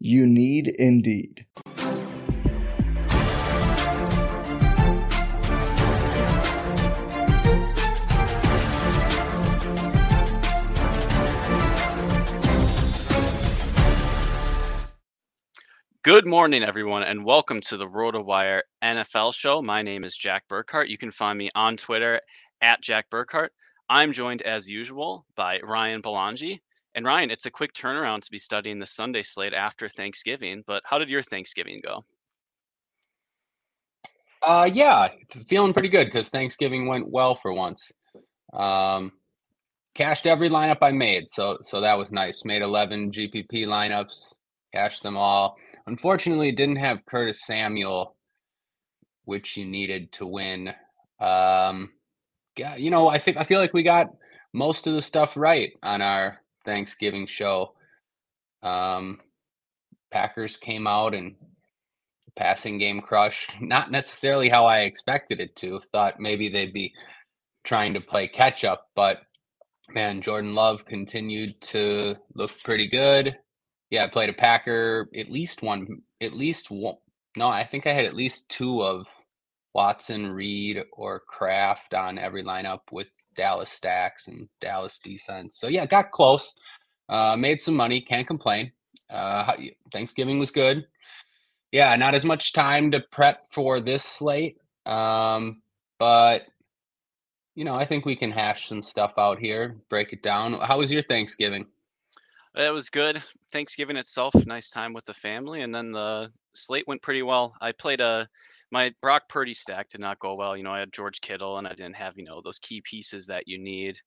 You need Indeed. Good morning, everyone, and welcome to the RotoWire NFL show. My name is Jack Burkart. You can find me on Twitter at Jack Burkart. I'm joined, as usual, by Ryan Belongia. And Ryan, it's a quick turnaround to be studying the Sunday slate after Thanksgiving, but how did your Thanksgiving go? Uh, yeah, feeling pretty good because Thanksgiving went well for once. Um, cashed every lineup I made, so so that was nice. Made 11 GPP lineups, cashed them all. Unfortunately, didn't have Curtis Samuel, which you needed to win. Um, yeah, you know, I think I feel like we got most of the stuff right on our Thanksgiving show. Um, Packers came out and passing game crush, not necessarily how I expected it to. Thought maybe they'd be trying to play catch up, but man, Jordan Love continued to look pretty good. Yeah, I played a Packer at least one, at least one. No, I think I had at least two of Watson, Reed, or Kraft on every lineup with Dallas stacks and Dallas defense. So yeah, got close. Uh, made some money. Can't complain. Uh, Thanksgiving was good. Yeah, not as much time to prep for this slate, um, but you know, I think we can hash some stuff out here, break it down. How was your Thanksgiving? It was good. Thanksgiving itself, nice time with the family, and then the slate went pretty well. I played a my Brock Purdy stack did not go well. You know, I had George Kittle, and I didn't have you know those key pieces that you need.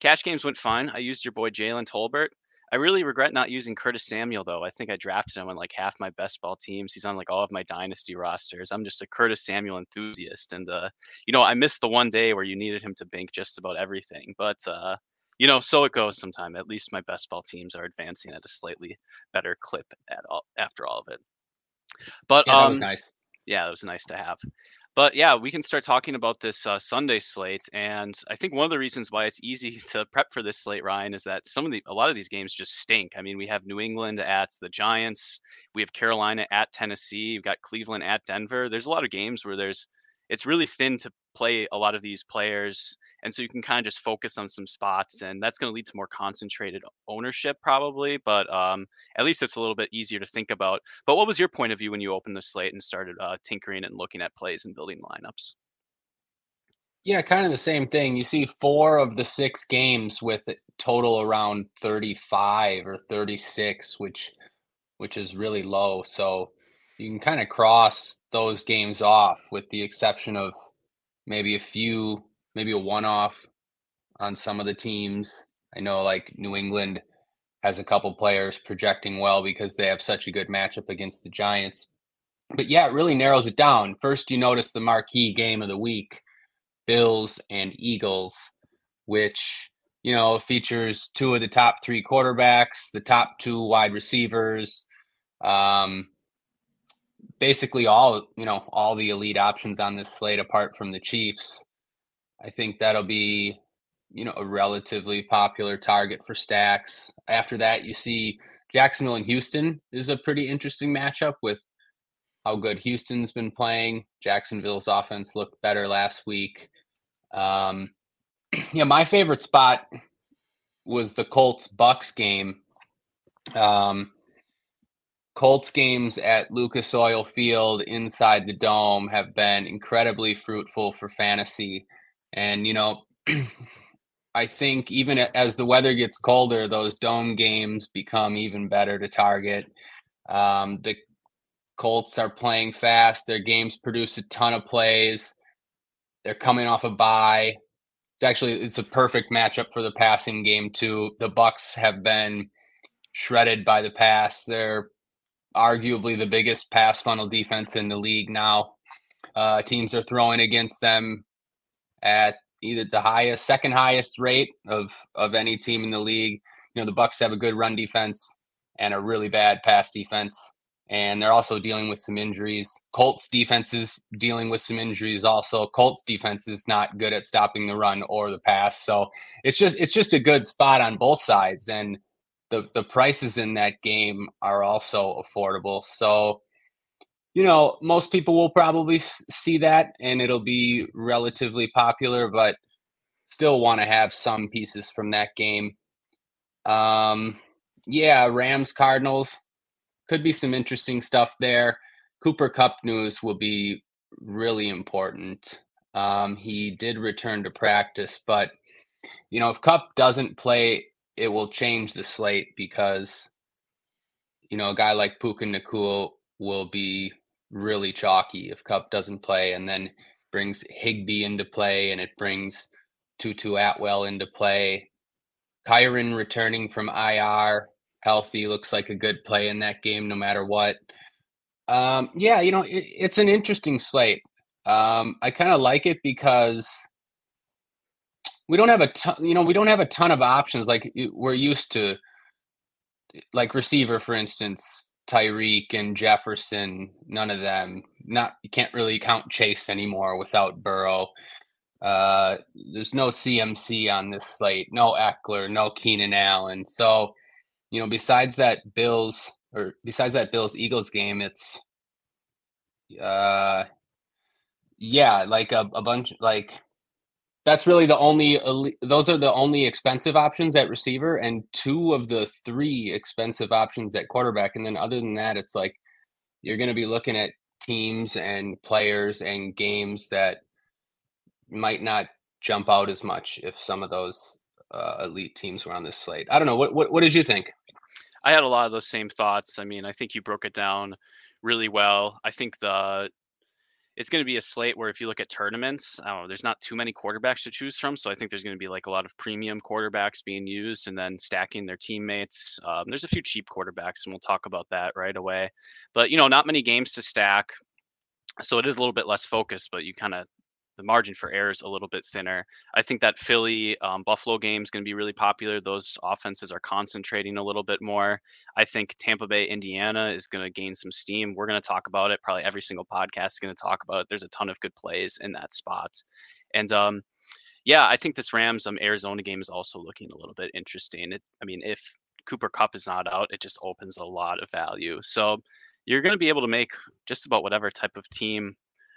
Cash games went fine. I used your boy Jalen Tolbert. I really regret not using Curtis Samuel though. I think I drafted him on like half my best ball teams. He's on like all of my dynasty rosters. I'm just a Curtis Samuel enthusiast, and uh, you know I missed the one day where you needed him to bank just about everything. But uh, you know, so it goes sometime. At least my best ball teams are advancing at a slightly better clip at all after all of it. But yeah, that um, was nice. Yeah, it was nice to have. But yeah, we can start talking about this uh, Sunday slate, and I think one of the reasons why it's easy to prep for this slate, Ryan, is that some of the a lot of these games just stink. I mean, we have New England at the Giants, we have Carolina at Tennessee, we've got Cleveland at Denver. There's a lot of games where there's it's really thin to play a lot of these players and so you can kind of just focus on some spots and that's going to lead to more concentrated ownership probably but um, at least it's a little bit easier to think about. But what was your point of view when you opened the slate and started uh, tinkering and looking at plays and building lineups? Yeah kind of the same thing you see four of the six games with total around 35 or 36 which which is really low so you can kind of cross those games off with the exception of maybe a few maybe a one off on some of the teams. I know like New England has a couple players projecting well because they have such a good matchup against the Giants. But yeah, it really narrows it down. First, you notice the marquee game of the week Bills and Eagles, which, you know, features two of the top three quarterbacks, the top two wide receivers, um, basically all, you know, all the elite options on this slate apart from the Chiefs. I think that'll be, you know, a relatively popular target for stacks. After that, you see Jacksonville and Houston is a pretty interesting matchup with how good Houston's been playing. Jacksonville's offense looked better last week. Um, yeah, my favorite spot was the Colts Bucks game. Um, Colts games at Lucas Oil Field inside the dome have been incredibly fruitful for fantasy. And, you know, I think even as the weather gets colder, those dome games become even better to target. Um, the Colts are playing fast. Their games produce a ton of plays. They're coming off a bye. It's actually it's a perfect matchup for the passing game too. The Bucks have been shredded by the pass. They're arguably the biggest pass funnel defense in the league now. Uh, teams are throwing against them at either the highest, second highest rate of of any team in the league. You know, the Bucks have a good run defense and a really bad pass defense, and they're also dealing with some injuries. Colts defense is dealing with some injuries also. Colts defense is not good at stopping the run or the pass, so it's just it's just a good spot on both sides and the the prices in that game are also affordable. So, you know, most people will probably see that and it'll be relatively popular, but still want to have some pieces from that game. Um, yeah, Rams Cardinals could be some interesting stuff there. Cooper Kupp news will be really important. Um, he did return to practice, but you know, if Kupp doesn't play it will change the slate because you know a guy like Puka Nacua will be really chalky if Kupp doesn't play, and then brings Higbee into play, and it brings Tutu Atwell into play. Kyren returning from IR, healthy, looks like a good play in that game, no matter what. Um, yeah, you know, it, it's an interesting slate. Um, I kind of like it because we don't have a ton, you know, we don't have a ton of options like we're used to. Like receiver, for instance, Tyreek and Jefferson, none of them. Not you can't really count Chase anymore without Burrow. Uh, there's no CMC on this slate, no Ekeler, no Keenan Allen. So, you know, besides that Bills or besides that Bills Eagles game, it's uh yeah, like a, a bunch like that's really the only those are the only expensive options at receiver and two of the three expensive options at quarterback. And then other than that it's like you're going to be looking at teams and players and games that might not jump out as much if some of those uh, elite teams were on this slate. I don't know what, what what did you think? I had a lot of those same thoughts. I mean i think you broke it down really well. I think the it's going to be a slate where if you look at tournaments, there's not too many quarterbacks to choose from. So I think there's going to be like a lot of premium quarterbacks being used and then stacking their teammates. Um, there's a few cheap quarterbacks, and we'll talk about that right away. But you know, not many games to stack, so it is a little bit less focused. But you kind of the margin for error is a little bit thinner. I think that Philly um, Buffalo game is going to be really popular. Those offenses are concentrating a little bit more. I think Tampa Bay Indiana is going to gain some steam. We're going to talk about it. Probably every single podcast is going to talk about it. There's a ton of good plays in that spot, and um, yeah, I think this Rams um, Arizona game is also looking a little bit interesting. It, I mean, if Cooper Kupp is not out, it just opens a lot of value. So you're going to be able to make just about whatever type of team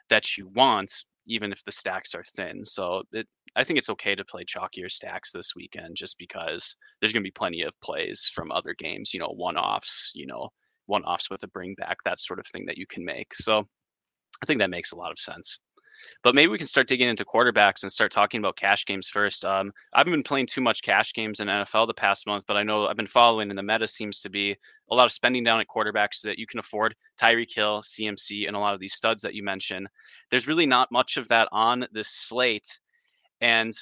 that you want even if the stacks are thin. So it, I think it's okay to play chalkier stacks this weekend just because there's going to be plenty of plays from other games, you know, one offs, you know, one offs with a bring back, that sort of thing that you can make. So I think that makes a lot of sense. But maybe we can start digging into quarterbacks and start talking about cash games first. Um, I haven't been playing too much cash games in NFL the past month, but I know I've been following, and the meta seems to be a lot of spending down at quarterbacks that you can afford Tyreek Hill, CMC, and a lot of these studs that you mentioned. There's really not much of that on this slate, and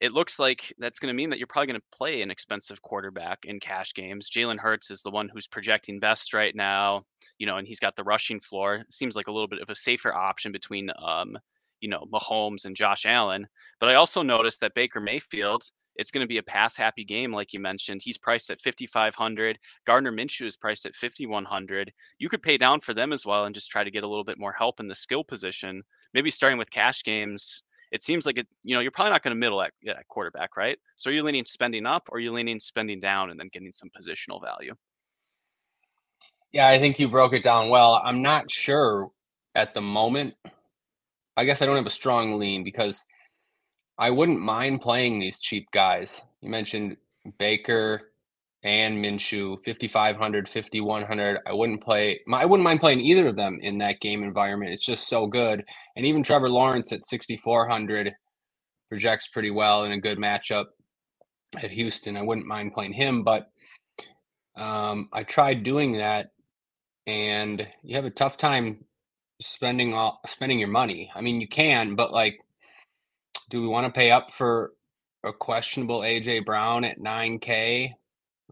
it looks like that's going to mean that you're probably going to play an expensive quarterback in cash games. Jalen Hurts is the one who's projecting best right now you know, and he's got the rushing floor. Seems like a little bit of a safer option between, um, you know, Mahomes and Josh Allen. But I also noticed that Baker Mayfield, it's going to be a pass happy game, like you mentioned. He's priced at 5,500. Gardner Minshew is priced at 5,100. You could pay down for them as well and just try to get a little bit more help in the skill position. Maybe starting with cash games. It seems like it, you know, you're probably not going to middle at, at quarterback, right? So are you leaning spending up or are you leaning spending down and then getting some positional value? Yeah, I think you broke it down well. I'm not sure at the moment. I guess I don't have a strong lean because I wouldn't mind playing these cheap guys. You mentioned Baker and Minshew, 5,500, 5,100. I wouldn't play, I wouldn't mind playing either of them in that game environment. It's just so good. And even Trevor Lawrence at 6,400 projects pretty well in a good matchup at Houston. I wouldn't mind playing him, but um, I tried doing that and you have a tough time spending all spending your money. I mean, you can, but like, do we want to pay up for a questionable AJ Brown at 9K?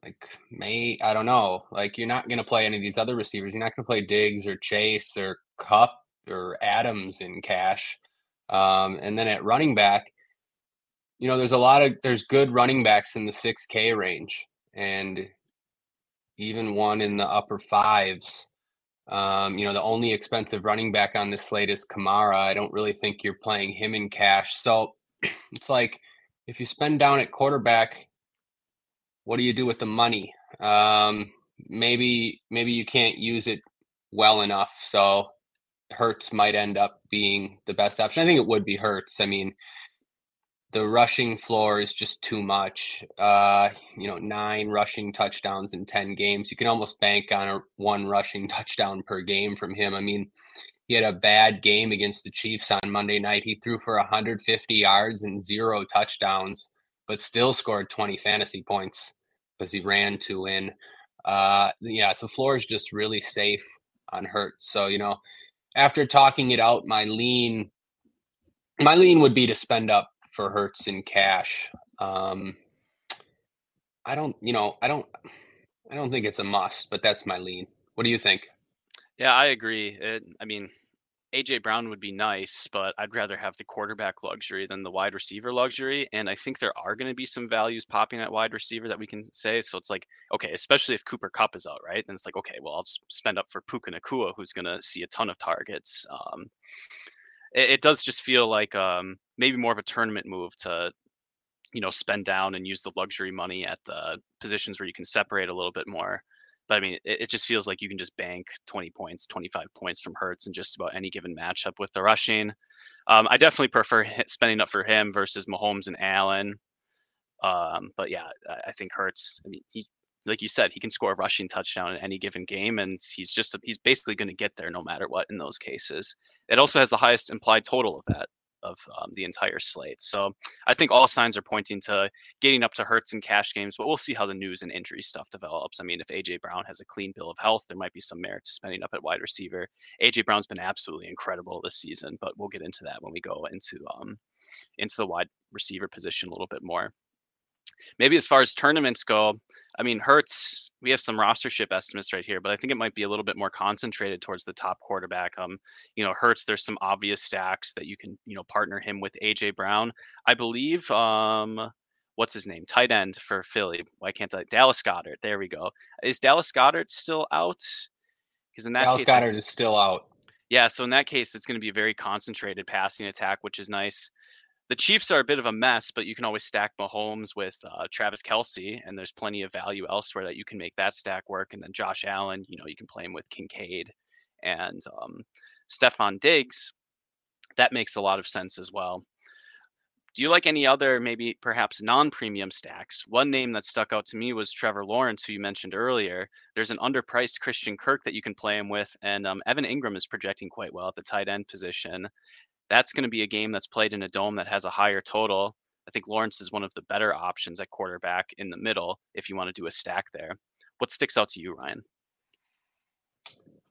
Like, may I don't know. Like, you're not going to play any of these other receivers. You're not going to play Diggs or Chase or Kupp or Adams in cash. Um, and then at running back, you know, there's a lot of there's good running backs in the 6K range, and even one in the upper fives. Um, you know, the only expensive running back on this slate is Kamara. I don't really think you're playing him in cash. So it's like if you spend down at quarterback, what do you do with the money? Um, maybe maybe you can't use it well enough. So Hurts might end up being the best option. I think it would be Hurts. I mean, the rushing floor is just too much. Uh, you know, nine rushing touchdowns in 10 games. You can almost bank on a one rushing touchdown per game from him. I mean, he had a bad game against the Chiefs on Monday night. He threw for 150 yards and zero touchdowns but still scored 20 fantasy points because he ran to win. Uh, yeah, the floor is just really safe on Hurts. So, you know, after talking it out, my lean, my lean would be to spend up for Hurts in cash. Um, I don't, you know, I don't, I don't think it's a must, but that's my lean. What do you think? Yeah, I agree. It, I mean, AJ Brown would be nice, but I'd rather have the quarterback luxury than the wide receiver luxury. And I think there are going to be some values popping at wide receiver that we can say. So it's like, okay, especially if Cooper Kupp is out, right? Then it's like, okay, well, I'll spend up for Puka Nacua, who's going to see a ton of targets. Um, it, it, does just feel like um, maybe more of a tournament move to, you know, spend down and use the luxury money at the positions where you can separate a little bit more. But I mean, it, it, just feels like you can just bank 20 points, 25 points from Hurts in just about any given matchup with the rushing. Um, I definitely prefer spending up for him versus Mahomes and Allen. Um, but yeah, I, I think Hurts. I mean, he, like you said, he can score a rushing touchdown in any given game, and he's just he's basically going to get there no matter what in those cases. It also has the highest implied total of that of um, the entire slate. So I think all signs are pointing to getting up to Hurts in cash games, but we'll see how the news and injury stuff develops. I mean, if AJ Brown has a clean bill of health, there might be some merit to spending up at wide receiver. AJ Brown's been absolutely incredible this season, but we'll get into that when we go into um, into the wide receiver position a little bit more. Maybe as far as tournaments go, I mean, Hurts, we have some rostership estimates right here, but I think it might be a little bit more concentrated towards the top quarterback. Um, you know, Hurts, there's some obvious stacks that you can, you know, partner him with AJ Brown. I believe um what's his name? Tight end for Philly. Why can't I Dallas Goedert. There we go. Is Dallas Goedert still out? Because in that Dallas case, Goedert is still out. Yeah, so in that case, it's going to be a very concentrated passing attack, which is nice the Chiefs are a bit of a mess, but you can always stack Mahomes with uh, Travis Kelce, and there's plenty of value elsewhere that you can make that stack work. And then Josh Allen, you know, you can play him with Kincaid and um, Stefon Diggs. That makes a lot of sense as well. Do you like any other, maybe perhaps non premium stacks? One name that stuck out to me was Trevor Lawrence, who you mentioned earlier. There's an underpriced Christian Kirk that you can play him with, and um, Evan Engram is projecting quite well at the tight end position that's going to be a game that's played in a dome that has a higher total. I think Lawrence is one of the better options at quarterback in the middle if you want to do a stack there. What sticks out to you, Ryan?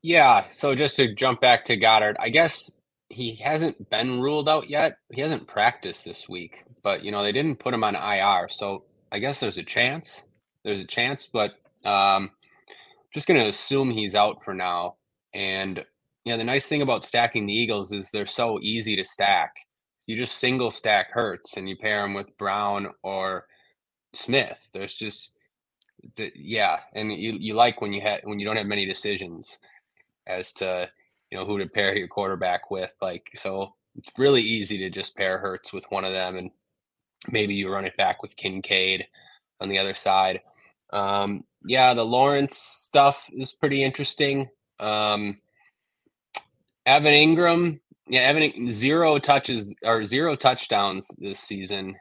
Yeah, so just to jump back to Goedert, I guess he hasn't been ruled out yet. He hasn't practiced this week, but you know they didn't put him on IR, so I guess there's a chance. There's a chance, but um, just going to assume he's out for now. And yeah, the nice thing about stacking the Eagles is they're so easy to stack. You just single stack Hurts and you pair them with Brown or Smith. There's just the, yeah, and you you like when you had when you don't have many decisions as to you know who to pair your quarterback with. Like so, it's really easy to just pair Hurts with one of them, and maybe you run it back with Kincaid on the other side. Um, yeah, the Lawrence stuff is pretty interesting. Um, Evan Engram, yeah, Evan zero touches or zero touchdowns this season,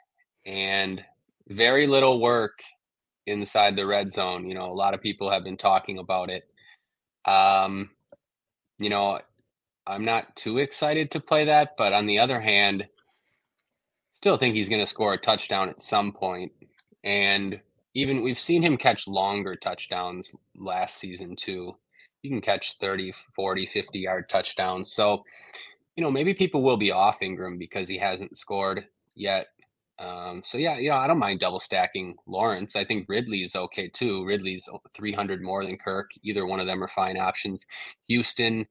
and very little work inside the red zone. You know, a lot of people have been talking about it. Um, you know, I'm not too excited to play that, but on the other hand, still think he's going to score a touchdown at some point. And even we've seen him catch longer touchdowns last season too. He can catch 30, 40, 50 yard touchdowns. So, you know, maybe people will be off Engram because he hasn't scored yet. Um, so yeah, you know, I don't mind double stacking Lawrence. I think Ridley is okay too. Ridley's 300 more than Kirk. Either one of them are fine options. Houston,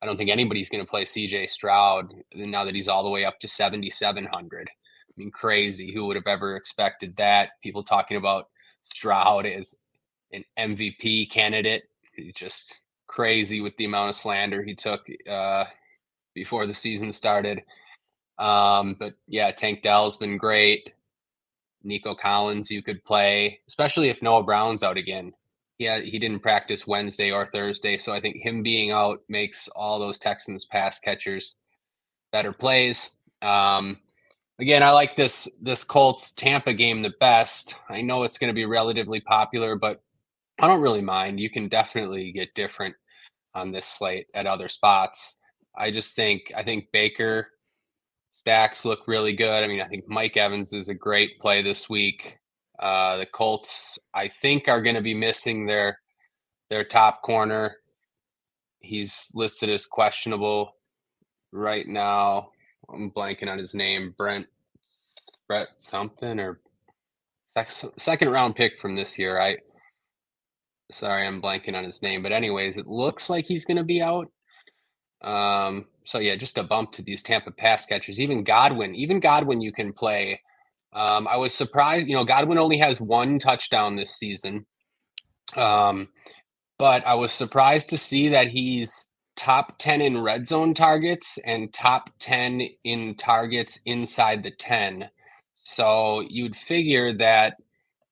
I don't think anybody's going to play CJ Stroud now that he's all the way up to 7,700. I mean, crazy. Who would have ever expected that? People talking about Stroud as an MVP candidate. Just crazy with the amount of slander he took uh, before the season started. Um, but yeah, Tank Dell's been great. Nico Collins, you could play, especially if Noah Brown's out again yeah, he didn't practice Wednesday or Thursday, so I think him being out makes all those Texans pass catchers better plays. Um, again, I like this this Colts Tampa game the best. I know it's going to be relatively popular, but I don't really mind. You can definitely get different on this slate at other spots. I just think I think Baker stacks look really good. I mean, I think Mike Evans is a great play this week. Uh, the Colts, I think, are going to be missing their their top corner. He's listed as questionable right now. I'm blanking on his name. Brent Brett something or second round pick from this year. I sorry, I'm blanking on his name. But anyways, it looks like he's going to be out. Um, so yeah, just a bump to these Tampa pass catchers. Even Godwin, even Godwin, you can play um, I was surprised, you know, Godwin only has one touchdown this season. Um, but I was surprised to see that he's top 10 in red zone targets and top 10 in targets inside the 10. So you'd figure that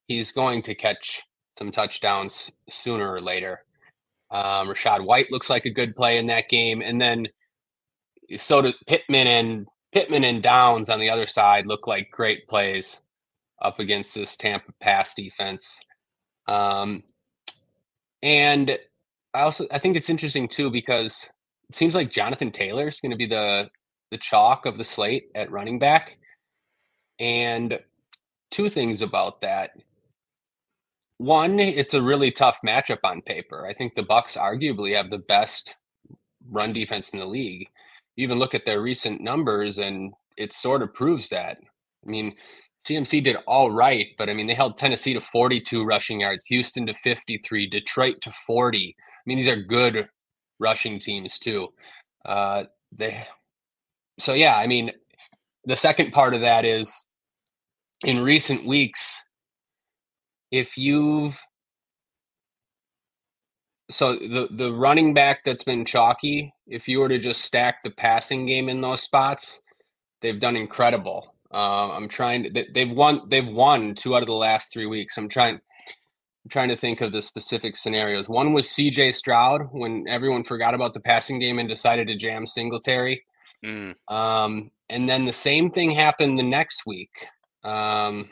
he's going to catch some touchdowns sooner or later. Um, Rachaad White looks like a good play in that game. And then so do Pittman and Pittman and Downs on the other side look like great plays up against this Tampa pass defense. Um, and I also I think it's interesting too because it seems like Jonathan Taylor is going to be the the chalk of the slate at running back. And two things about that. One, it's a really tough matchup on paper. I think the Bucks arguably have the best run defense in the league you even look at their recent numbers and it sort of proves that. I mean, CMC did all right, but I mean, they held Tennessee to 42 rushing yards, Houston to 53, Detroit to 40. I mean, these are good rushing teams too. Uh, they, so yeah, I mean, the second part of that is in recent weeks, if you've so the the running back that's been chalky, if you were to just stack the passing game in those spots, they've done incredible. Uh, I'm trying to, they've won they've won two out of the last three weeks. I'm trying I'm trying to think of the specific scenarios. One was CJ Stroud when everyone forgot about the passing game and decided to jam Singletary. Mm. Um, and then the same thing happened the next week. Um,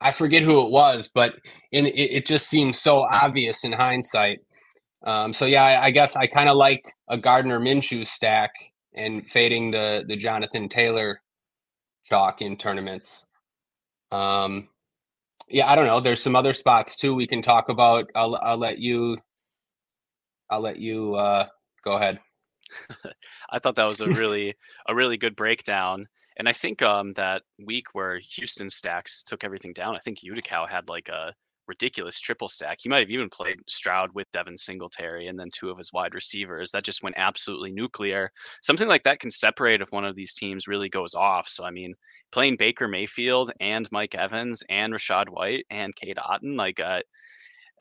I forget who it was, but in, it, it just seemed so obvious in hindsight. Um, so yeah, I, I guess I kind of like a Gardner Minshew stack and fading the the Jonathan Taylor chalk in tournaments. Um, yeah, I don't know. There's some other spots too we can talk about. I'll I'll let you. I'll let you uh, go ahead. I thought that was a really a really good breakdown. And I think um, that week where Houston stacks took everything down, I think Utica had like a ridiculous triple stack. He might have even played Stroud with Devin Singletary and then two of his wide receivers. That just went absolutely nuclear. Something like that can separate if one of these teams really goes off. So I mean, playing Baker Mayfield and Mike Evans and Rachaad White and Cade Otton, like uh,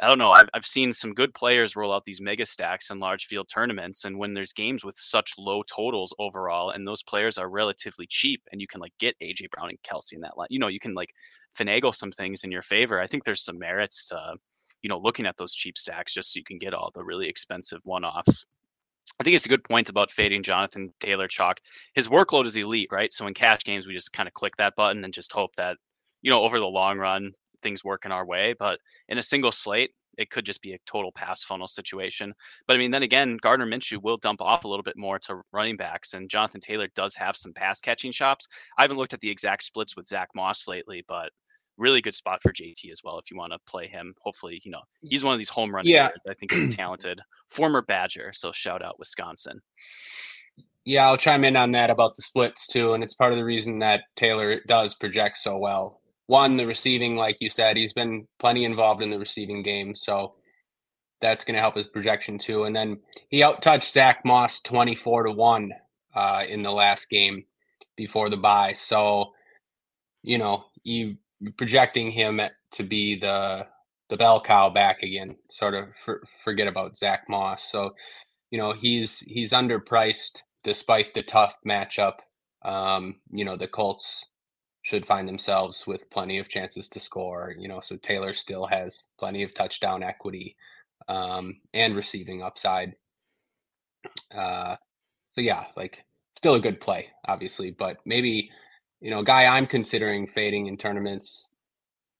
I don't know. I've, I've seen some good players roll out these mega stacks in large field tournaments. And when there's games with such low totals overall, and those players are relatively cheap, and you can like get AJ Brown and Kelce in that line, you know, you can like finagle some things in your favor. I think there's some merits to, you know, looking at those cheap stacks just so you can get all the really expensive one offs. I think it's a good point about fading Jonathan Taylor chalk. His workload is elite, right? So in cash games, we just kind of click that button and just hope that, you know, over the long run, things working our way. But in a single slate, it could just be a total pass funnel situation. But I mean, then again, Gardner Minshew will dump off a little bit more to running backs, and Jonathan Taylor does have some pass catching chops. I haven't looked at the exact splits with Zach Moss lately, but really good spot for JT as well if you want to play him. Hopefully, you know he's one of these home run yeah. I think he's talented former Badger, so shout out Wisconsin. Yeah, I'll chime in on that about the splits too, and it's part of the reason that Taylor does project so well. One, the receiving, like you said, he's been plenty involved in the receiving game, so that's going to help his projection too. And then he outtouched Zach Moss twenty-four to one uh, in the last game before the bye. So, you know, you projecting him to be the the bell cow back again. Sort of for, forget about Zach Moss. So, you know, he's he's underpriced despite the tough matchup. Um, you know, the Colts should find themselves with plenty of chances to score. You know, so Taylor still has plenty of touchdown equity um, and receiving upside. Uh, so yeah, like still a good play, obviously, but maybe you know, guy I'm considering fading in tournaments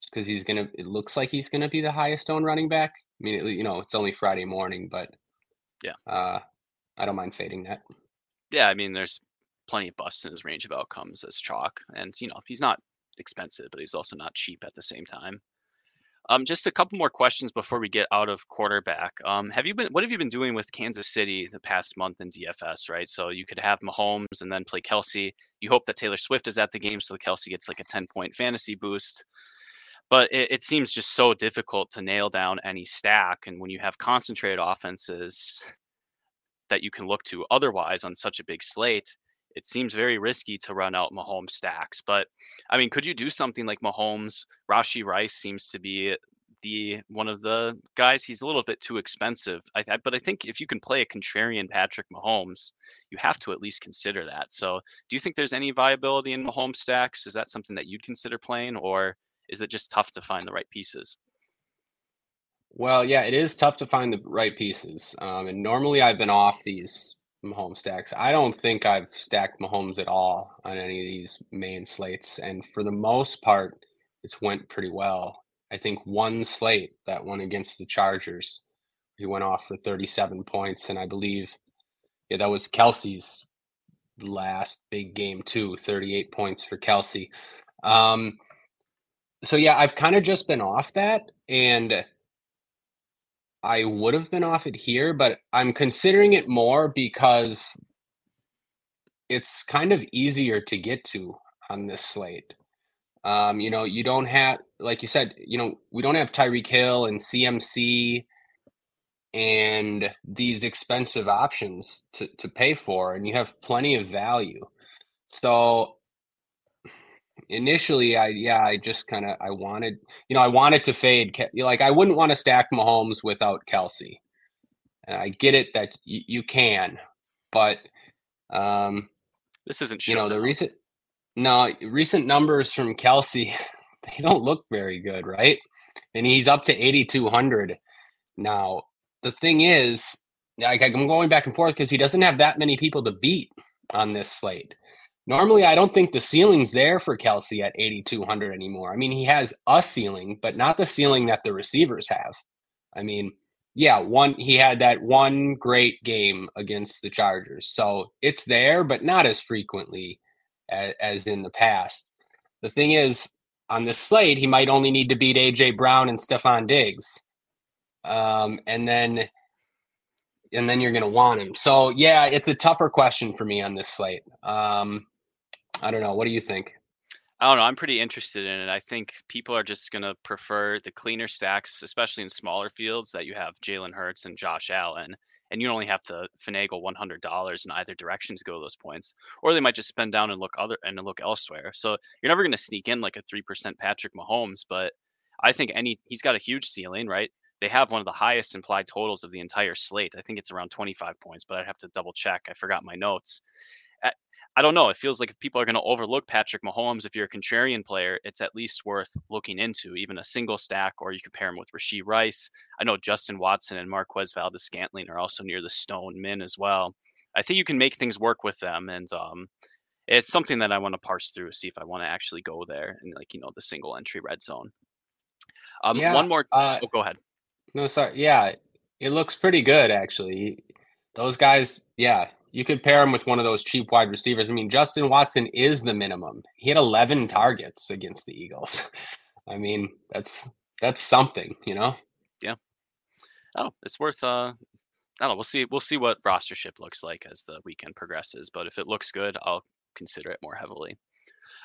because he's gonna. It looks like he's gonna be the highest owned running back. I mean, it, you know, it's only Friday morning, but yeah, uh, I don't mind fading that. Yeah, I mean, there's plenty of busts in his range of outcomes as chalk, and you know, he's not expensive, but he's also not cheap at the same time. Um, just a couple more questions before we get out of quarterback. Um, have you been? What have you been doing with Kansas City the past month in DFS? Right, so you could have Mahomes and then play Kelce. You hope that Taylor Swift is at the game, so Kelce gets like a ten point fantasy boost. But it, it seems just so difficult to nail down any stack, and when you have concentrated offenses that you can look to otherwise on such a big slate, it seems very risky to run out Mahomes stacks. But I mean, could you do something like Mahomes? Rashee Rice seems to be the one of the guys. He's a little bit too expensive. I, but I think if you can play a contrarian Patrick Mahomes, you have to at least consider that. So, do you think there's any viability in Mahomes stacks? Is that something that you'd consider playing, or is it just tough to find the right pieces? Well, yeah, it is tough to find the right pieces. Um, and normally I've been off these Mahomes stacks. I don't think I've stacked Mahomes at all on any of these main slates, and for the most part, it's went pretty well. I think one slate, that one against the Chargers, he went off for 37 points, and I believe, yeah, that was Kelce's last big game too, 38 points for Kelce. Um, so yeah, I've kind of just been off that, and I would have been off it here, but I'm considering it more because it's kind of easier to get to on this slate. Um, you know, you don't have, like you said, you know, we don't have Tyreek Hill and CMC and these expensive options to, to pay for, and you have plenty of value. So initially I yeah I just kind of I wanted you know I wanted to fade like I wouldn't want to stack Mahomes without Kelce, and I get it that y- you can, but um, this isn't you know the recent no recent numbers from Kelce they don't look very good right, and he's up to eighty two hundred now. The thing is, like I'm going back and forth because he doesn't have that many people to beat on this slate. Normally, I don't think the ceiling's there for Kelce at 8,200 anymore. I mean, he has a ceiling, but not the ceiling that the receivers have. I mean, yeah, one he had that one great game against the Chargers, so it's there, but not as frequently as, as in the past. The thing is, on this slate, he might only need to beat AJ Brown and Stefon Diggs, um, and then and then you're to want him. So yeah, it's a tougher question for me on this slate. Um, I don't know. What do you think? I don't know. I'm pretty interested in it. I think people are just going to prefer the cleaner stacks, especially in smaller fields that you have Jalen Hurts and Josh Allen, and you only have to finagle $100 in either direction to go those points, or they might just spend down and look other and look elsewhere. So you're never going to sneak in like a three percent Patrick Mahomes, but I think any he's got a huge ceiling, right? They have one of the highest implied totals of the entire slate. I think it's around 25 points, but I'd have to double check. I forgot my notes. I don't know. It feels like if people are going to overlook Patrick Mahomes, if you're a contrarian player, it's at least worth looking into, even a single stack, or you compare him with Rashee Rice. I know Justin Watson and Marquez Valdes Scantling are also near the stone min as well. I think you can make things work with them, and um, it's something that I want to parse through, see if I want to actually go there and like you know the single entry red zone. Um, Yeah, one more. Uh, Oh, go ahead. no, sorry. Yeah, it looks pretty good actually. Those guys, yeah, you could pair him with one of those cheap wide receivers. I mean, Justin Watson is the minimum. He had 11 targets against the Eagles. I mean, that's that's something, you know. Yeah. Oh, it's worth. Uh, I don't know. We'll see. We'll see what rostership looks like as the weekend progresses. But if it looks good, I'll consider it more heavily.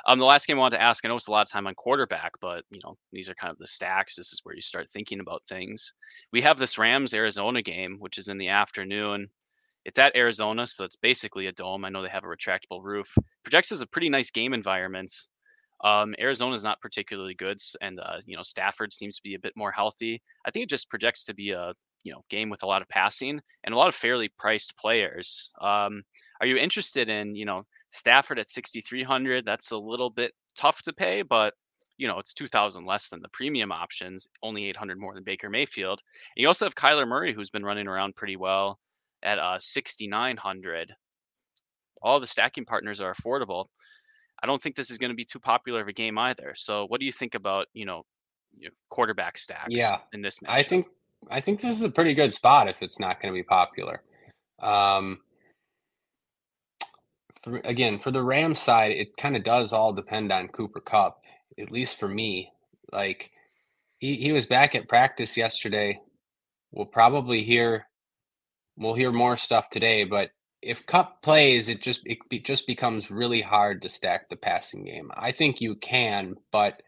Um, the last game I wanted to ask, I know it's a lot of time on quarterback, but you know these are kind of the stacks. This is where you start thinking about things. We have this Rams Arizona game, which is in the afternoon. It's at Arizona, so it's basically a dome. I know they have a retractable roof. Projects as a pretty nice game environment. Um, Arizona is not particularly good, and uh, you know Stafford seems to be a bit more healthy. I think it just projects to be a you know game with a lot of passing and a lot of fairly priced players. Um, are you interested in you know Stafford at 6,300? That's a little bit tough to pay, but you know it's 2,000 less than the premium options, only 800 more than Baker Mayfield. And you also have Kyler Murray, who's been running around pretty well at uh, 6,900. All the stacking partners are affordable. I don't think this is going to be too popular of a game either. So, what do you think about you know, quarterback stacks Yeah, in this matchup? I think I think this is a pretty good spot if it's not going to be popular. Um, for, again, for the ram side, it kind of does all depend on Cooper Kupp. At least for me, like he he was back at practice yesterday. We'll probably hear we'll hear more stuff today, but if Kupp plays, it just it just becomes really hard to stack the passing game. I think you can, but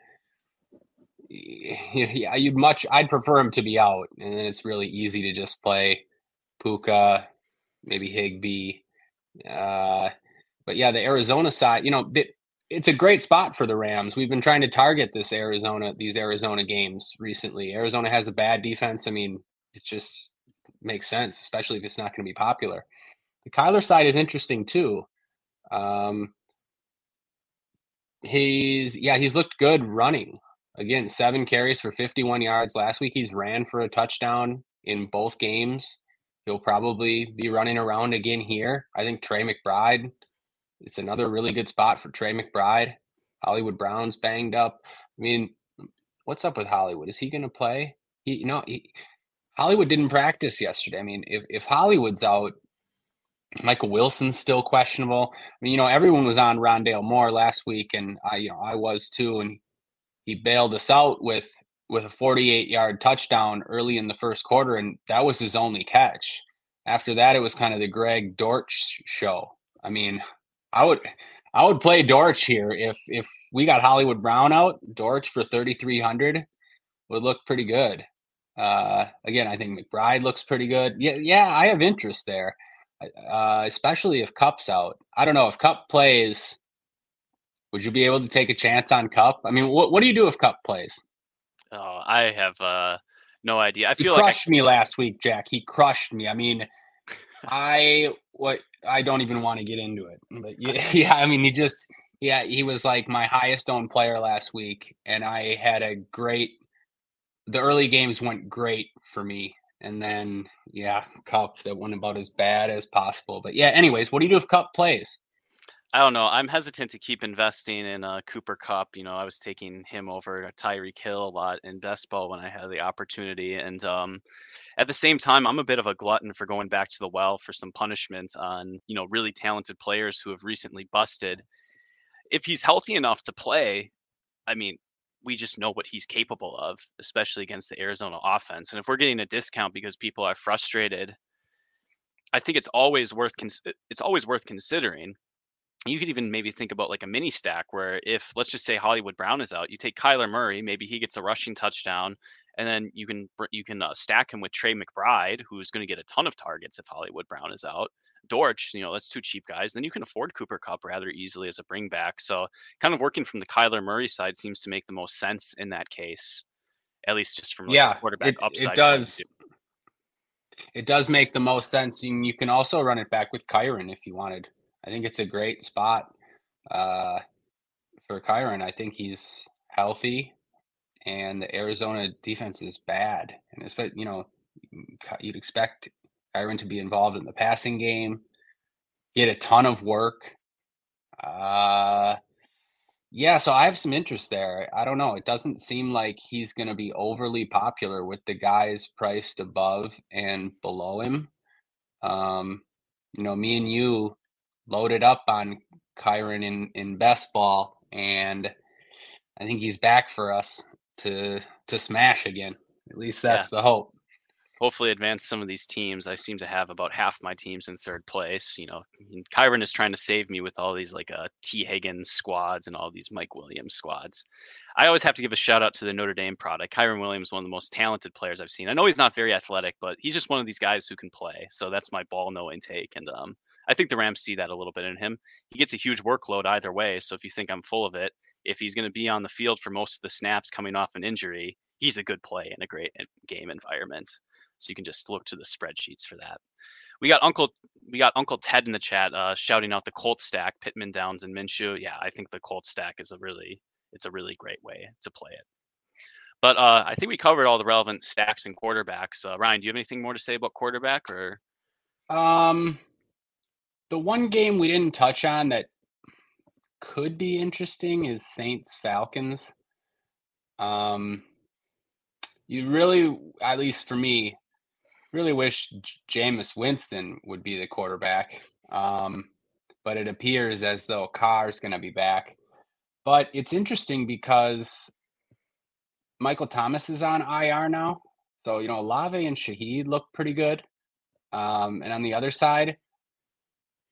you know, you'd much I'd prefer him to be out, and then it's really easy to just play Puka, maybe Higbee. Uh, but yeah, the Arizona side, you know, th- it's a great spot for the Rams. We've been trying to target this Arizona, these Arizona games recently. Arizona has a bad defense. I mean, it's just makes sense, especially if it's not going to be popular. The Kyler side is interesting too. Um, he's yeah, he's looked good running. Again, seven carries for 51 yards last week. He's ran for a touchdown in both games. He'll probably be running around again here. I think Trey McBride. It's another really good spot for Trey McBride. Hollywood Brown's banged up. I mean, what's up with Hollywood? Is he going to play? He, know, he, Hollywood didn't practice yesterday. I mean, if if Hollywood's out, Michael Wilson's still questionable. I mean, you know, everyone was on Rondale Moore last week, and I, you know, I was too, and he bailed us out with with a 48 yard touchdown early in the first quarter, and that was his only catch. After that, it was kind of the Greg Dortch show. I mean, I would I would play Dortch here if if we got Hollywood Brown out. Dortch for 3,300 would look pretty good. Uh, again, I think McBride looks pretty good. Yeah, yeah, I have interest there, uh, especially if Kupp's out. I don't know if Kupp plays. Would you be able to take a chance on Kupp? I mean, what what do you do if Kupp plays? Oh, I have uh, no idea. I He feel like I, crushed me last week, Jack. He crushed me. I mean, I what I don't even want to get into it, but yeah, yeah. I mean, he just yeah, he was like my highest owned player last week, and I had a great. The early games went great for me, and then yeah, Kupp that went about as bad as possible. But yeah, anyways, what do you do if Kupp plays? I don't know. I'm hesitant to keep investing in uh, Cooper Kupp. You know, I was taking him over Tyreek Hill a lot in best ball when I had the opportunity, and um, at the same time, I'm a bit of a glutton for going back to the well for some punishment on you know really talented players who have recently busted. If he's healthy enough to play, I mean, we just know what he's capable of, especially against the Arizona offense. And if we're getting a discount because people are frustrated, I think it's always worth cons- it's always worth considering. You could even maybe think about like a mini stack where if let's just say Hollywood Brown is out, you take Kyler Murray, maybe he gets a rushing touchdown, and then you can you can uh, stack him with Trey McBride, who's going to get a ton of targets if Hollywood Brown is out. Dortch, you know, that's two cheap guys. Then you can afford Cooper Kupp rather easily as a bring back. So kind of working from the Kyler Murray side seems to make the most sense in that case, at least just from like Yeah, a quarterback it- it upside. of does. It does make the most sense, and you can also run it back with Kyren if you wanted. I think it's a great spot uh, for Kyren. I think he's healthy, and the Arizona defense is bad, and it's you know you'd expect Kyren to be involved in the passing game, get a ton of work. Uh, Yeah, so I have some interest there. I don't know. It doesn't seem like he's going to be overly popular with the guys priced above and below him. Um, you know, me and you loaded up on Kyren in in best ball, and I think he's back for us to to smash again. At least that's yeah. the hope hopefully advance some of these teams. I seem to have about half my teams in third place. You know, Kyron is trying to save me with all these like uh, Tee Higgins squads and all these Mike Williams squads. I always have to give a shout out to the Notre Dame product. Kyren Williams, one of the most talented players I've seen. I know he's not very athletic, but he's just one of these guys who can play. So that's my ball no intake, and um, I think the Rams see that a little bit in him. He gets a huge workload either way. So if you think I'm full of it, if he's going to be on the field for most of the snaps coming off an injury, he's a good play in a great game environment. So you can just look to the spreadsheets for that. We got Uncle we got Uncle Ted in the chat uh, shouting out the Colt stack, Pittman Downs and Minshew. Yeah, I think the Colt stack is a really it's a really great way to play it. But uh, I think we covered all the relevant stacks and quarterbacks. Uh, Ryan, do you have anything more to say about quarterback or? Um, the one game we didn't touch on that could be interesting is Saints Falcons. Um, you really, at least for me, really wish Jameis Winston would be the quarterback. Um, but it appears as though Carr's going to be back. But it's interesting because Michael Thomas is on IR now. So, you know, Olave and Shaheed look pretty good. Um, and on the other side,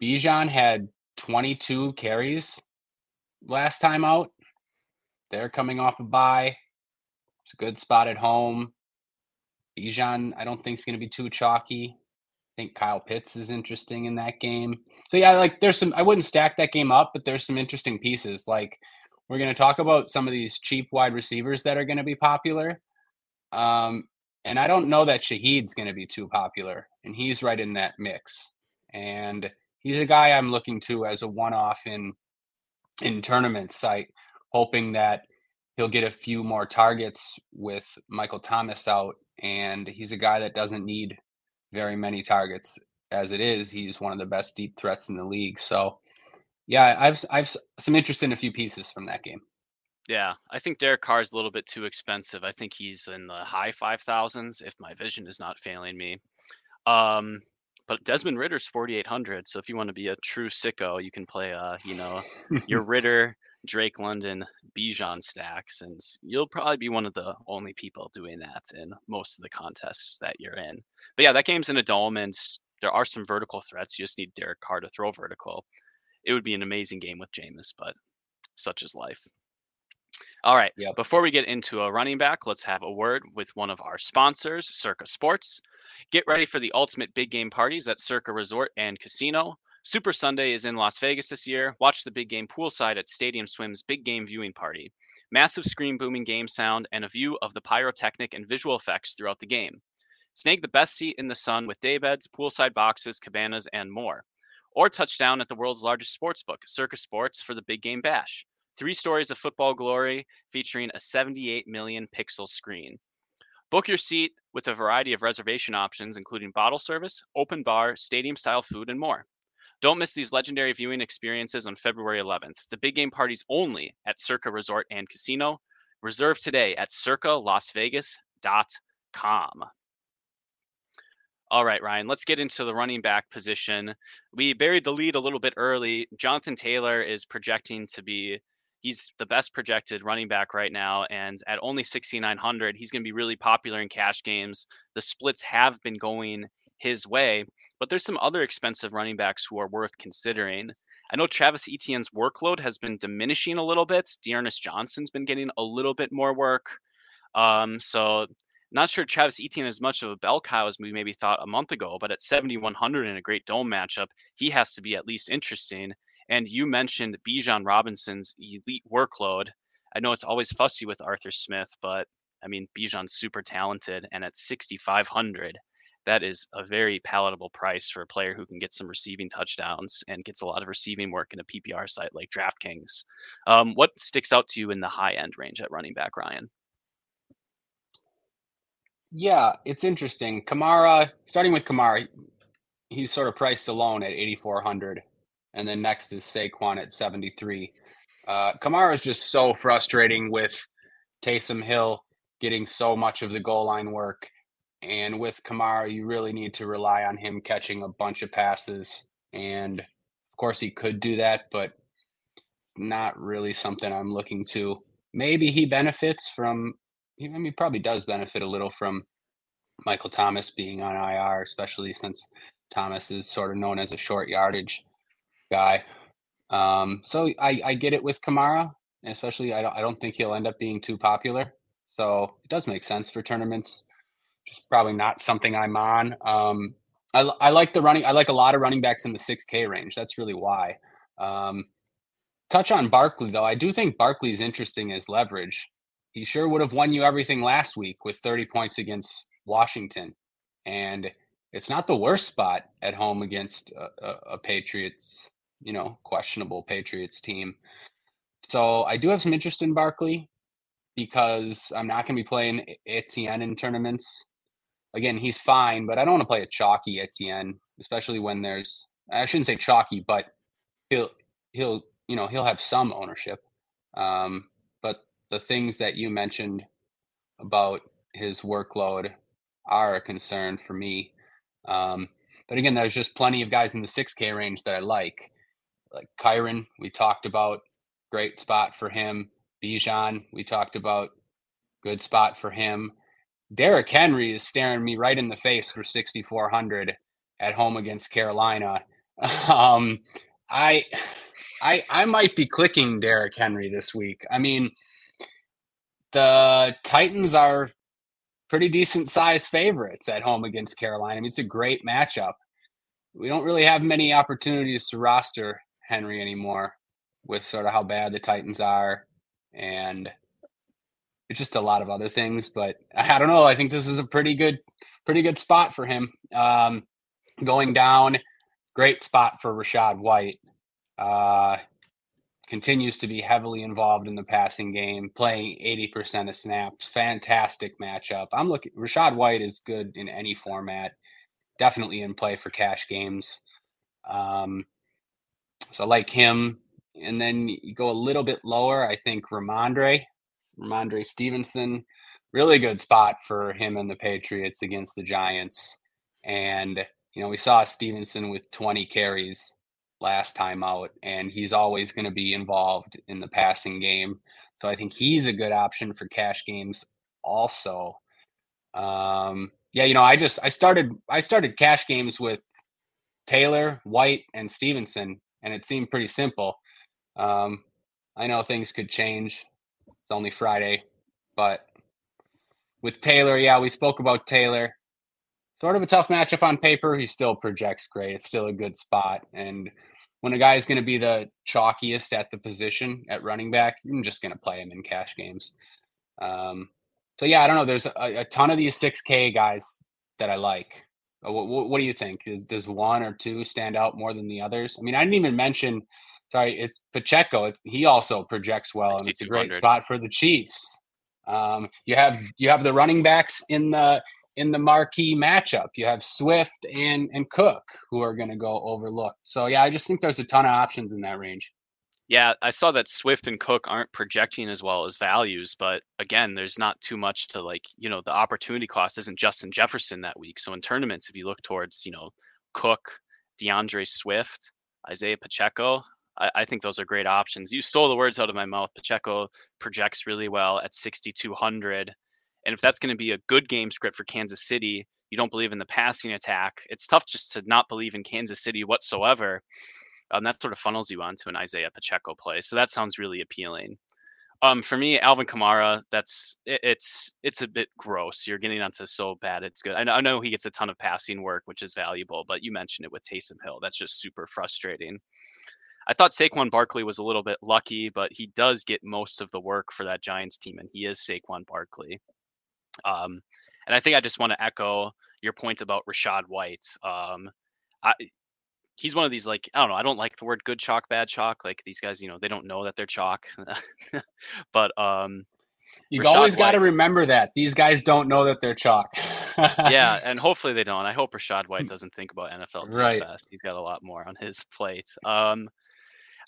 Bijan had 22 carries last time out. They're coming off a bye. It's a good spot at home. Bijan, I don't think is going to be too chalky. I think Kyle Pitts is interesting in that game. So yeah, like there's some. I wouldn't stack that game up, but there's some interesting pieces. Like we're going to talk about some of these cheap wide receivers that are going to be popular. Um, and I don't know that Shaheed's going to be too popular, and he's right in that mix. And he's a guy I'm looking to as a one-off in in tournaments. I hoping that he'll get a few more targets with Michael Thomas out and he's a guy that doesn't need very many targets as it is. He's one of the best deep threats in the league. So, yeah, I've I've some interest in a few pieces from that game. Yeah, I think Derek Carr is a little bit too expensive. I think he's in the high five thousands if my vision is not failing me. Um, but Desmond Ridder's forty eight hundred. So if you want to be a true sicko, you can play uh, you know, your Ridder Drake London Bijan stacks, and you'll probably be one of the only people doing that in most of the contests that you're in. But yeah, that game's in a dome, and there are some vertical threats. You just need Derek Carr to throw vertical. It would be an amazing game with Jameis, but such is life. All right. Yep. Before we get into a running back, let's have a word with one of our sponsors, Circa Sports. Get ready for the ultimate big game parties at Circa Resort and Casino. Super Sunday is in Las Vegas this year. Watch the big game poolside at Stadium Swim's big game viewing party. Massive screen booming game sound and a view of the pyrotechnic and visual effects throughout the game. Snag the best seat in the sun with daybeds, poolside boxes, cabanas, and more. Or touchdown at the world's largest sportsbook, Circa Sports, for the big game bash. Three stories of football glory featuring a 78 million pixel screen. Book your seat with a variety of reservation options, including bottle service, open bar, stadium style food, and more. Don't miss these legendary viewing experiences on February 11th. The big game parties only at Circa Resort and Casino. Reserve today at circalasvegas.com. All right, Ryan, let's get into the running back position. We buried the lead a little bit early. Jonathan Taylor is projecting to be he's the best projected running back right now and at only 6900 he's going to be really popular in cash games the splits have been going his way but there's some other expensive running backs who are worth considering. I know Travis Etienne's workload has been diminishing a little bit. D'Ernest Johnson's been getting a little bit more work. Um, so not sure Travis Etienne is much of a bell cow as we maybe thought a month ago, but at 7,100 in a great dome matchup, he has to be at least interesting. And you mentioned Bijan Robinson's elite workload. I know it's always fussy with Arthur Smith, but I mean, Bijan's super talented. And at 6,500, that is a very palatable price for a player who can get some receiving touchdowns and gets a lot of receiving work in a PPR site like DraftKings. Um, what sticks out to you in the high end range at running back, Ryan? Yeah, it's interesting. Kamara, starting with Kamara, he's sort of priced alone at 8,400. And then next is Saquon at 73. Uh, Kamara is just so frustrating with Taysom Hill getting so much of the goal line work. And with Kamara, you really need to rely on him catching a bunch of passes. And of course, he could do that, but not really something I'm looking to. Maybe he benefits from, I mean, he probably does benefit a little from Michael Thomas being on IR, especially since Thomas is sort of known as a short yardage guy. Um, so I, I get it with Kamara, especially I don't I don't think he'll end up being too popular. So it does make sense for tournaments. Just probably not something I'm on. Um, I, I like the running. I like a lot of running backs in the 6K range. That's really why. Um, touch on Barkley though. I do think Barkley's interesting as leverage. He sure would have won you everything last week with 30 points against Washington, and it's not the worst spot at home against a, a, a Patriots you know, questionable Patriots team. So I do have some interest in Barkley because I'm not going to be playing Etienne in tournaments. Again, he's fine, but I don't want to play a chalky Etienne, especially when there's I shouldn't say chalky, but he'll he'll you know he'll have some ownership. Um, but the things that you mentioned about his workload are a concern for me. Um, but again, there's just plenty of guys in the 6K range that I like like Kyren, we talked about great spot for him. Bijan, we talked about good spot for him. Derrick Henry is staring me right in the face for 6,400 at home against Carolina. Um, I, I, I might be clicking Derrick Henry this week. I mean, the Titans are pretty decent size favorites at home against Carolina. I mean, it's a great matchup. We don't really have many opportunities to roster Henry anymore with sort of how bad the Titans are and it's just a lot of other things. But I don't know. I think this is a pretty good, pretty good spot for him. Um, going down, great spot for Rachaad White. Uh, continues to be heavily involved in the passing game, playing 80% of snaps. Fantastic matchup. I'm looking Rachaad White is good in any format. Definitely in play for cash games. Um, so like him. And then you go a little bit lower. I think Rhamondre, Rhamondre Stevenson, really good spot for him and the Patriots against the Giants. And, you know, we saw Stevenson with 20 carries last time out, and he's always going to be involved in the passing game. So I think he's a good option for cash games also. Um, yeah, you know, I just I started I started cash games with Taylor, White, and Stevenson and it seemed pretty simple. Um, I know things could change. It's only Friday, but with Taylor, yeah, we spoke about Taylor. Sort of a tough matchup on paper. He still projects great. It's still a good spot. And when a guy is going to be the chalkiest at the position at running back, I'm just going to play him in cash games. Um, so yeah, I don't know. There's a, a, ton of these 6K guys that I like. What, what, what do you think? Is, does one or two stand out more than the others? I mean, I didn't even mention. Sorry, it's Pacheco. He also projects well, and it's a great spot for the Chiefs. Um, you have you have the running backs in the in the marquee matchup. You have Swift and and Cook who are going to go overlooked. So yeah, I just think there's a ton of options in that range. Yeah, I saw that Swift and Cook aren't projecting as well as values, but again, there's not too much to like, you know, the opportunity cost isn't Justin Jefferson that week. So in tournaments, if you look towards, you know, Cook, DeAndre Swift, Isaiah Pacheco, I, I think those are great options. You stole the words out of my mouth. Pacheco projects really well at 6,200. And if that's going to be a good game script for Kansas City, you don't believe in the passing attack. It's tough just to not believe in Kansas City whatsoever um, that sort of funnels you onto an Isaiah Pacheco play. So that sounds really appealing. Um, for me, Alvin Kamara, that's it, it's it's a bit gross. You're getting onto so bad it's good. I know, I know he gets a ton of passing work, which is valuable, but you mentioned it with Taysom Hill. That's just super frustrating. I thought Saquon Barkley was a little bit lucky, but he does get most of the work for that Giants team, and he is Saquon Barkley. Um, and I think I just want to echo your point about Rachaad White. Um, I, he's one of these like I don't know. I don't like the word good chalk, bad chalk. Like these guys, you know, they don't know that they're chalk. but um, you always got to remember that these guys don't know that they're chalk. yeah, and hopefully they don't. I hope Rachaad White doesn't think about NFL right. best. He's got a lot more on his plate. Um,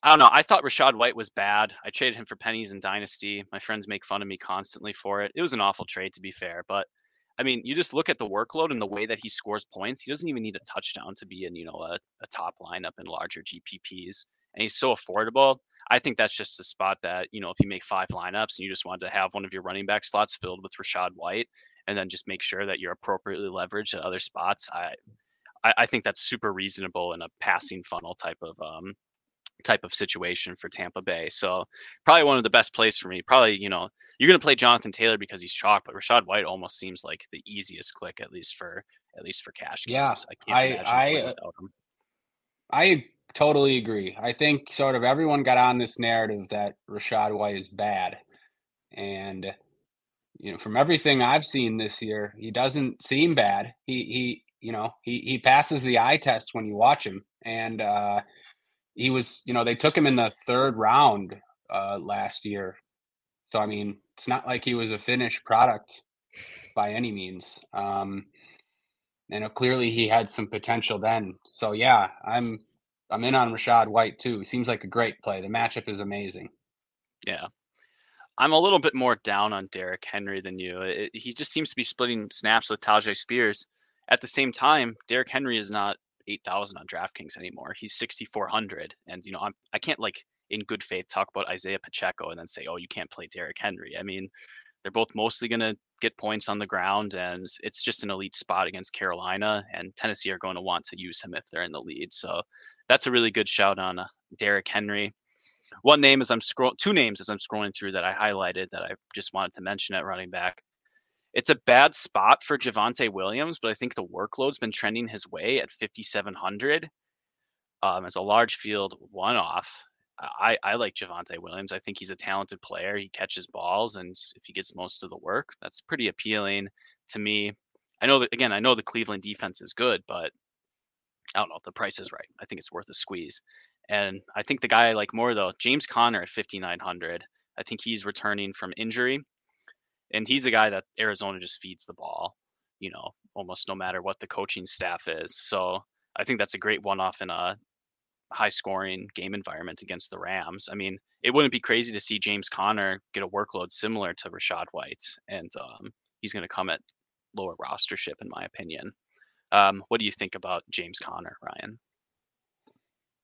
I don't know. I thought Rachaad White was bad. I traded him for pennies in Dynasty. My friends make fun of me constantly for it. It was an awful trade, to be fair. But I mean, you just look at the workload and the way that he scores points. He doesn't even need a touchdown to be in, you know, a, a top lineup in larger GPPs. And he's so affordable. I think that's just a spot that, you know, if you make five lineups and you just wanted to have one of your running back slots filled with Rachaad White and then just make sure that you're appropriately leveraged at other spots, I I, I think that's super reasonable in a passing funnel type of um type of situation for Tampa Bay. So probably one of the best plays for me. Probably, you know, you're going to play Jonathan Taylor because he's chalk, but Rachaad White almost seems like the easiest click, at least for at least for cash. Yeah. I can't I, I, I totally agree. I think sort of everyone got on this narrative that Rachaad White is bad, and you know, from everything I've seen this year, he doesn't seem bad. He he you know he he passes the eye test when you watch him, and uh, he was you know they took him in the third round uh, last year, so I mean it's not like he was a finished product by any means. Um, and clearly he had some potential then. So yeah, I'm I'm in on Rachaad White too. Seems like a great play. The matchup is amazing. Yeah. I'm a little bit more down on Derrick Henry than you. It, he just seems to be splitting snaps with Tyjae Spears. At the same time, Derrick Henry is not 8,000 on DraftKings anymore. He's 6,400. And, you know, I'm, I can't like in good faith talk about Isaiah Pacheco and then say, oh, you can't play Derrick Henry. I mean, they're both mostly going to get points on the ground, and it's just an elite spot against Carolina. And Tennessee are going to want to use him if they're in the lead. So that's a really good shout on uh, Derrick Henry. One name as I'm scrolling, two names as I'm scrolling through that I highlighted that I just wanted to mention at running back. It's a bad spot for Javonte Williams, but I think the workload's been trending his way at 5,700 um, as a large field one off. I, I like Javonte Williams. I think he's a talented player. He catches balls, and if he gets most of the work, that's pretty appealing to me. I know that again. I know the Cleveland defense is good, but I don't know. if The price is right. I think it's worth a squeeze. And I think the guy I like more though, James Conner at 5,900. I think he's returning from injury, and he's a guy that Arizona just feeds the ball. You know, almost no matter what the coaching staff is. So I think that's a great one-off in a high scoring game environment against the Rams. I mean, it wouldn't be crazy to see James Conner get a workload similar to Rachaad White, and um, he's going to come at lower rostership, in my opinion. Um, what do you think about James Conner, Ryan?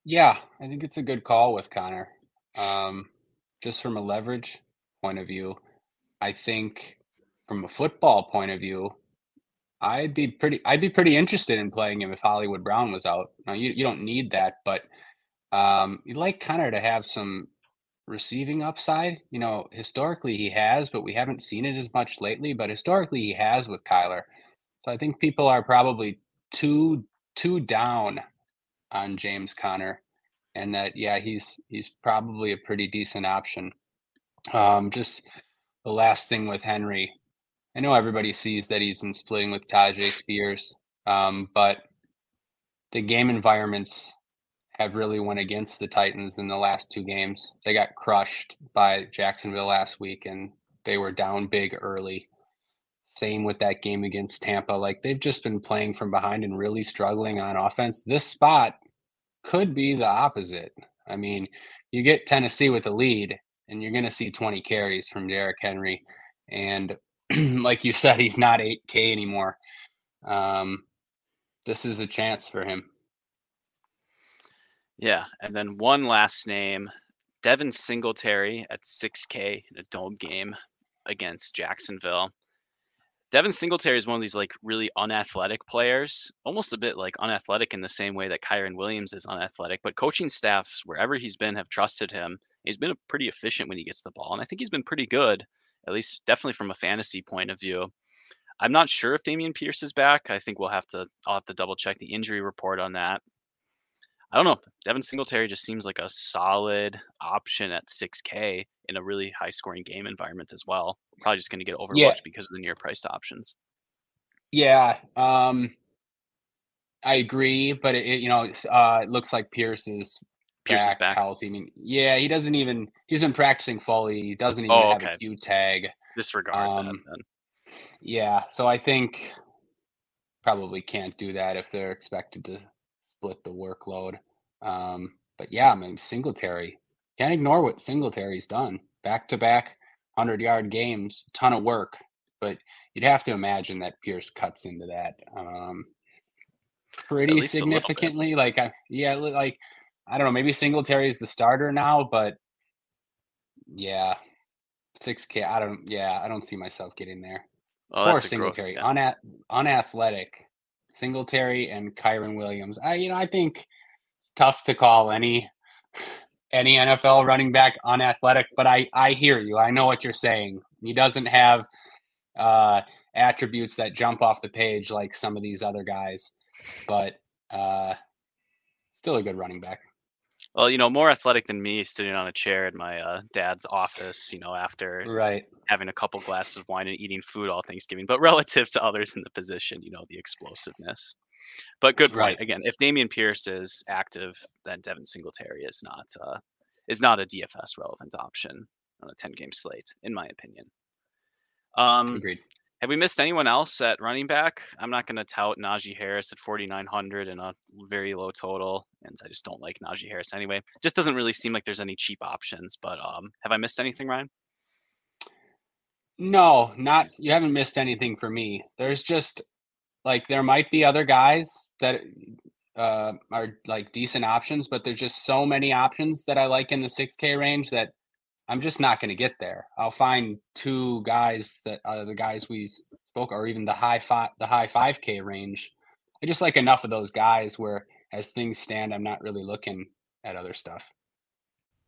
Yeah, I think it's a good call with Conner. Um, just from a leverage point of view, I think from a football point of view, I'd be pretty I'd be pretty interested in playing him if Hollywood Brown was out. Now you you don't need that, but um, you'd like Conner to have some receiving upside. You know, historically he has, but we haven't seen it as much lately. But historically he has with Kyler. So I think people are probably too too down on James Conner, and that yeah he's he's probably a pretty decent option. Um, just the last thing with Henry, I know everybody sees that he's been splitting with Tyjae Spears, um, but the game environments have really went against the Titans in the last two games. They got crushed by Jacksonville last week, and they were down big early. Same with that game against Tampa. Like they've just been playing from behind and really struggling on offense. This spot could be the opposite. I mean, you get Tennessee with a lead, and you're going to see 20 carries from Derrick Henry. And like you said, he's not 8K anymore. Um, this is a chance for him. Yeah, and then one last name, Devin Singletary at 6K in a dome game against Jacksonville. Devin Singletary is one of these like really unathletic players, almost a bit like unathletic in the same way that Kyren Williams is unathletic. But coaching staffs, wherever he's been, have trusted him. He's been pretty efficient when he gets the ball, and I think he's been pretty good at least definitely from a fantasy point of view. I'm not sure if Dameon Pierce is back. I think we'll have to I'll have to double check the injury report on that. I don't know. Devin Singletary just seems like a solid option at 6K in a really high scoring game environment as well. Probably just going to get overlooked yeah. because of the near priced options. Yeah, um, I agree, but it, you know uh, it looks like Pierce is Pierce back, is back. mean, yeah, he doesn't even he's been practicing fully. He doesn't even oh, okay. have a Q tag. Disregard um, that then. Yeah, so I think probably can't do that if they're expected to split the workload. Um, but yeah, I mean Singletary. Can't ignore what Singletary's done. Back to back hundred yard games, ton of work. But you'd have to imagine that Pierce cuts into that um, pretty significantly. Like, I, yeah, like I don't know. Maybe Singletary is the starter now, but yeah, six K. I don't. Yeah, I don't see myself getting there. Oh, or Singletary, growth, yeah. unathletic. Singletary and Kyren Williams. I, you know, I think tough to call any any NFL running back unathletic, but I I hear you. I know what you're saying. He doesn't have uh, attributes that jump off the page like some of these other guys, but uh, still a good running back. Well, you know, more athletic than me, sitting on a chair in my uh, dad's office. You know, after right having a couple glasses of wine and eating food all Thanksgiving, but relative to others in the position, you know, the explosiveness. But good point. Right. Again, if Dameon Pierce is active, then Devin Singletary is not uh, is not a DFS relevant option on a ten game slate, in my opinion. Um, Agreed. Have we missed anyone else at running back? I'm not going to tout Najee Harris at 4,900 and a very low total, and I just don't like Najee Harris anyway. Just doesn't really seem like there's any cheap options. But um, have I missed anything, Ryan? No, not you haven't missed anything for me. There's just like there might be other guys that uh, are like decent options, but there's just so many options that I like in the 6K range that I'm just not going to get there. I'll find two guys that are the guys we spoke, or even the high five, the high 5K range. I just like enough of those guys where, as things stand, I'm not really looking at other stuff.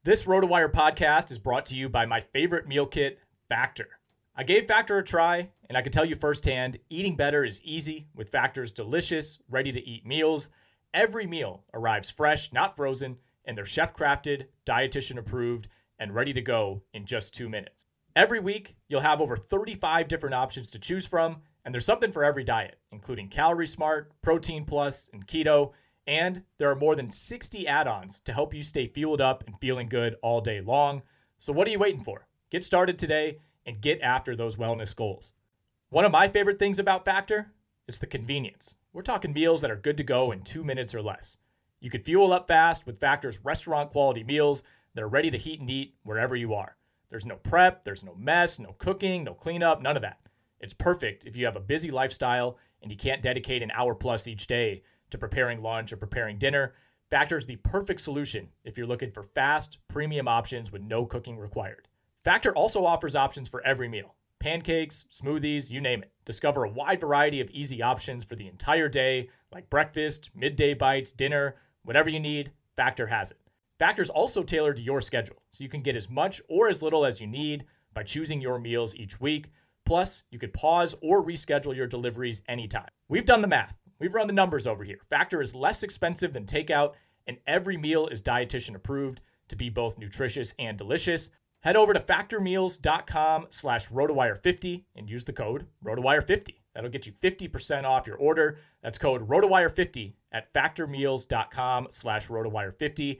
This RotoWire podcast is brought to you by my favorite meal kit, Factor. I gave Factor a try, and I can tell you firsthand eating better is easy with Factor's delicious, ready to eat meals. Every meal arrives fresh, not frozen, and they're chef crafted, dietitian approved, and ready to go in just two minutes. Every week, you'll have over 35 different options to choose from, and there's something for every diet, including Calorie Smart, Protein Plus, and Keto. And there are more than 60 add ons to help you stay fueled up and feeling good all day long. So, what are you waiting for? Get started today and get after those wellness goals. One of my favorite things about Factor is the convenience. We're talking meals that are good to go in two minutes or less. You can fuel up fast with Factor's restaurant quality meals that are ready to heat and eat wherever you are. There's no prep, there's no mess, no cooking, no cleanup, none of that. It's perfect if you have a busy lifestyle and you can't dedicate an hour plus each day to preparing lunch or preparing dinner. Factor is the perfect solution if you're looking for fast, premium options with no cooking required. Factor also offers options for every meal pancakes, smoothies, you name it. Discover a wide variety of easy options for the entire day, like breakfast, midday bites, dinner, whatever you need, Factor has it. Factor's also tailored to your schedule, so you can get as much or as little as you need by choosing your meals each week. Plus, you could pause or reschedule your deliveries anytime. We've done the math. We've run the numbers over here. Factor is less expensive than takeout, and every meal is dietitian approved to be both nutritious and delicious. Head over to factormeals.com slash rotowire50 and use the code rotowire50. That'll get you 50% off your order. That's code rotowire50 at factormeals.com slash rotowire50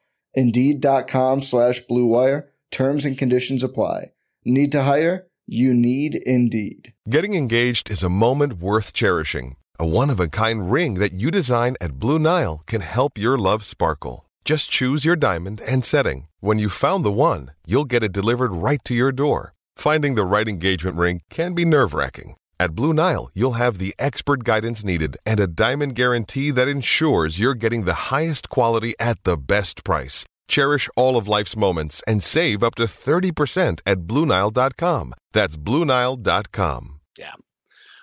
Indeed.com slash BlueWire. Terms and conditions apply. Need to hire? You need Indeed. Getting engaged is a moment worth cherishing. A one-of-a-kind ring that you design at Blue Nile can help your love sparkle. Just choose your diamond and setting. When you found the one, you'll get it delivered right to your door. Finding the right engagement ring can be nerve wracking. At Blue Nile, you'll have the expert guidance needed and a diamond guarantee that ensures you're getting the highest quality at the best price. Cherish all of life's moments and save up to 30% at Bluenile.com. That's Bluenile.com. Yeah.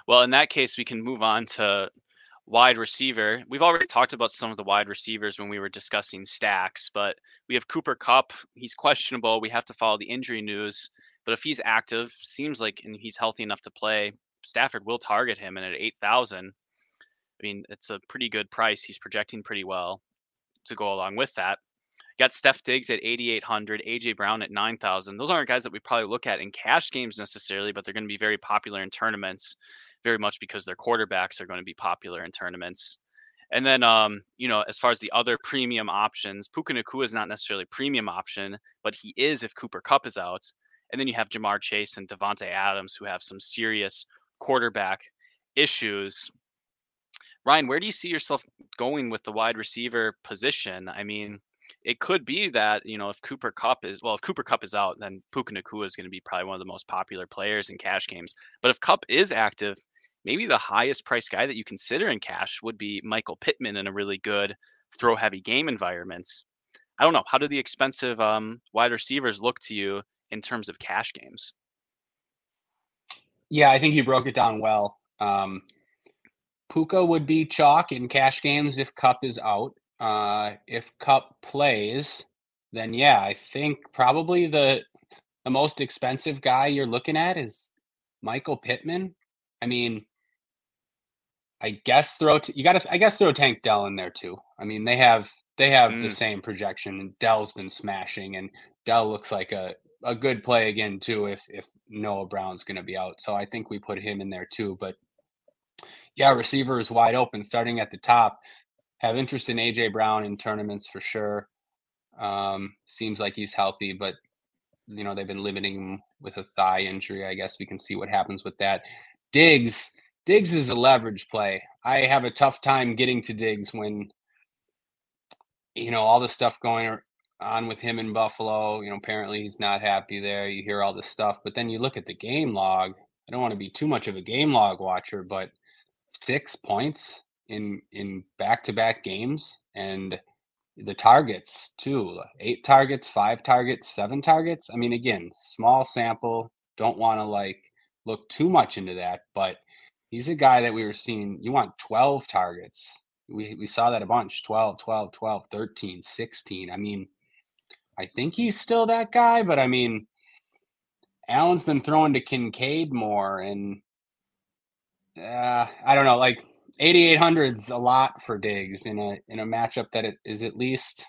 Well, in that case, we can move on to wide receiver. We've already talked about some of the wide receivers when we were discussing stacks, but we have Cooper Kupp. He's questionable. We have to follow the injury news. But if he's active, seems like and he's healthy enough to play, Stafford will target him. And at 8,000, I mean, it's a pretty good price. He's projecting pretty well to go along with that. got Steph Diggs at 8,800, AJ Brown at 9,000. Those aren't guys that we probably look at in cash games necessarily, but they're going to be very popular in tournaments very much because their quarterbacks are going to be popular in tournaments. And then, um, you know, as far as the other premium options, Puka Nacua is not necessarily premium option, but he is if Cooper Kupp is out. And then you have Ja'Marr Chase and Davante Adams who have some serious quarterback issues. Ryan, where do you see yourself going with the wide receiver position? I mean, it could be that you know if Cooper Kupp is well, if Cooper Kupp is out, then Puka Nacua is going to be probably one of the most popular players in cash games. But if Kupp is active, maybe the highest price guy that you consider in cash would be Michael Pittman in a really good throw heavy game environment. I don't know. How do the expensive um, wide receivers look to you in terms of cash games? Yeah, I think you broke it down well. Um, Puka would be chalk in cash games if Kupp is out. Uh, if Kupp plays, then yeah, I think probably the the most expensive guy you're looking at is Michael Pittman. I mean, I guess throw t- you got to I guess throw Tank Dell in there too. I mean, they have they have mm. the same projection, and Dell's been smashing, and Dell looks like a a good play again too if if Noah Brown's going to be out. So I think we put him in there too. But yeah, receiver is wide open starting at the top. Have interest in AJ Brown in tournaments for sure. Um, seems like he's healthy, but you know they've been limiting him with a thigh injury. I guess we can see what happens with that. Diggs, Diggs is a leverage play. I have a tough time getting to Diggs when you know all the stuff going on with him in Buffalo. You know, apparently he's not happy there. You hear all this stuff, but then you look at the game log. I don't want to be too much of a game log watcher, but six points in in back to back games and the targets too eight targets five targets seven targets i mean again small sample don't want to like look too much into that but he's a guy that we were seeing you want 12 targets we, we saw that a bunch 12 12 12 13 16 i mean I think he's still that guy, but I mean, Allen's been throwing to Kincaid more, and uh, I don't know, like 8800's a lot for Diggs in a in a matchup that is at least.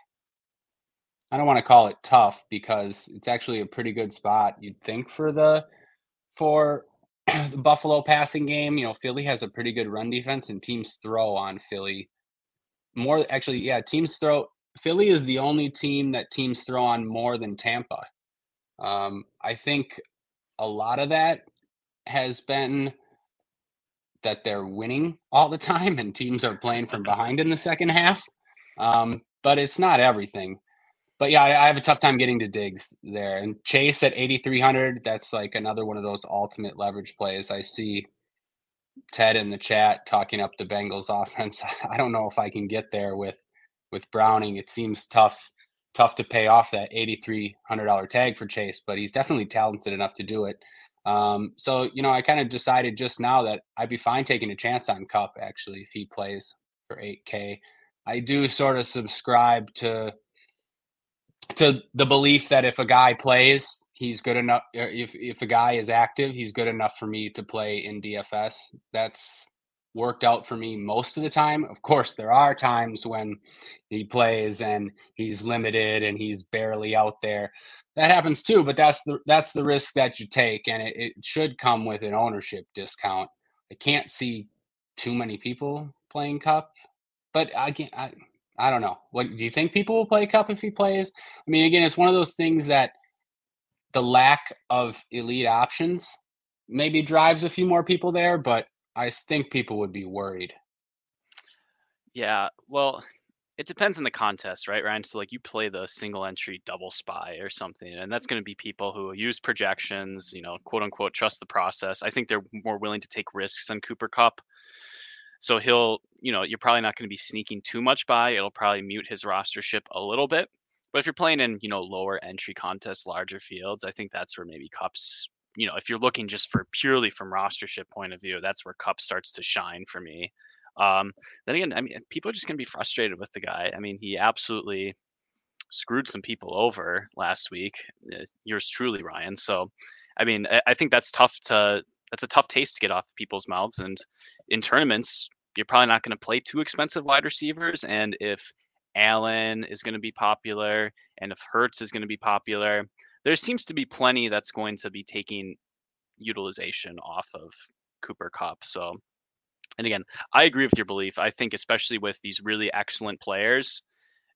I don't want to call it tough because it's actually a pretty good spot. You'd think for the for the Buffalo passing game. You know, Philly has a pretty good run defense, and teams throw on Philly more. Actually, yeah, teams throw Philly is the only team that teams throw on more than Tampa. Um, I think a lot of that has been that they're winning all the time and teams are playing from behind in the second half. Um, but it's not everything. But yeah, I, I, have a tough time getting to Diggs there. And Chase at 8,300, that's like another one of those ultimate leverage plays. I see Ted in the chat talking up the Bengals offense. I don't know if I can get there with with Browning, it seems tough tough to pay off that eighty three hundred dollar tag for Chase, but he's definitely talented enough to do it. Um, so you know, I kind of decided just now that I'd be fine taking a chance on Kupp actually if he plays for eight K. I do sort of subscribe to to the belief that if a guy plays, he's good enough. If if a guy is active, he's good enough for me to play in DFS. That's worked out for me most of the time. Of course, there are times when he plays and he's limited and he's barely out there. That happens too, but that's the that's the risk that you take, and it, it should come with an ownership discount. I can't see too many people playing Kupp, but I can't. I, I don't know. What do you think people will play Kupp if he plays? I mean, again, it's one of those things that the lack of elite options maybe drives a few more people there, but I think people would be worried. Yeah, well, it depends on the contest, right, Ryan? So like you play the single entry double spy or something, and that's going to be people who use projections, you know, quote unquote, trust the process. I think they're more willing to take risks on Cooper Kupp. So he'll, you know, you're probably not going to be sneaking too much by. It'll probably mute his rostership a little bit. But if you're playing in, you know, lower entry contests, larger fields, I think that's where maybe Kupp's, you know, if you're looking just for purely from rostership point of view, that's where Kupp starts to shine for me. Um, then again, I mean, people are just gonna be frustrated with the guy. I mean, he absolutely screwed some people over last week. Uh, yours truly, Ryan. So, I mean, I, think that's tough to that's a tough taste to get off people's mouths. And in tournaments, you're probably not going to play two expensive wide receivers. And if Allen is going to be popular, and if Hurts is going to be popular, there seems to be plenty that's going to be taking utilization off of Cooper Kupp. So, and again, I agree with your belief. I think, especially with these really excellent players,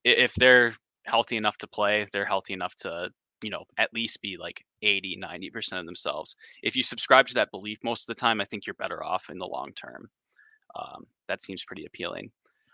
if they're healthy enough to play, they're healthy enough to, you know, at least be like 80, 90% of themselves. If you subscribe to that belief most of the time, I think you're better off in the long term. Um, that seems pretty appealing.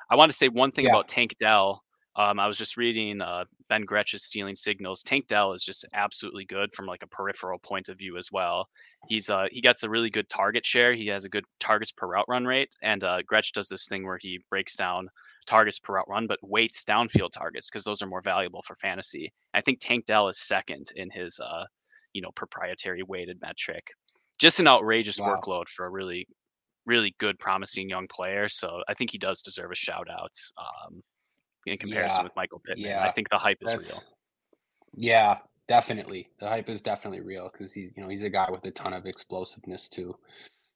I want to say one thing yeah. about Tank Dell. Um, I was just reading uh, Ben Gretch's Stealing Signals. Tank Dell is just absolutely good from like a peripheral point of view as well. He's uh, he gets a really good target share. He has a good targets per route run rate, and uh, Gretch does this thing where he breaks down targets per route run, but weights downfield targets because those are more valuable for fantasy. I think Tank Dell is second in his uh, you know, proprietary weighted metric. Just an outrageous wow. workload for a really, really good, promising young player. So I think he does deserve a shout out um, in comparison yeah. with Michael Pittman. Yeah. I think the hype is That's, real. Yeah, definitely. The hype is definitely real because he's, you know, he's a guy with a ton of explosiveness too.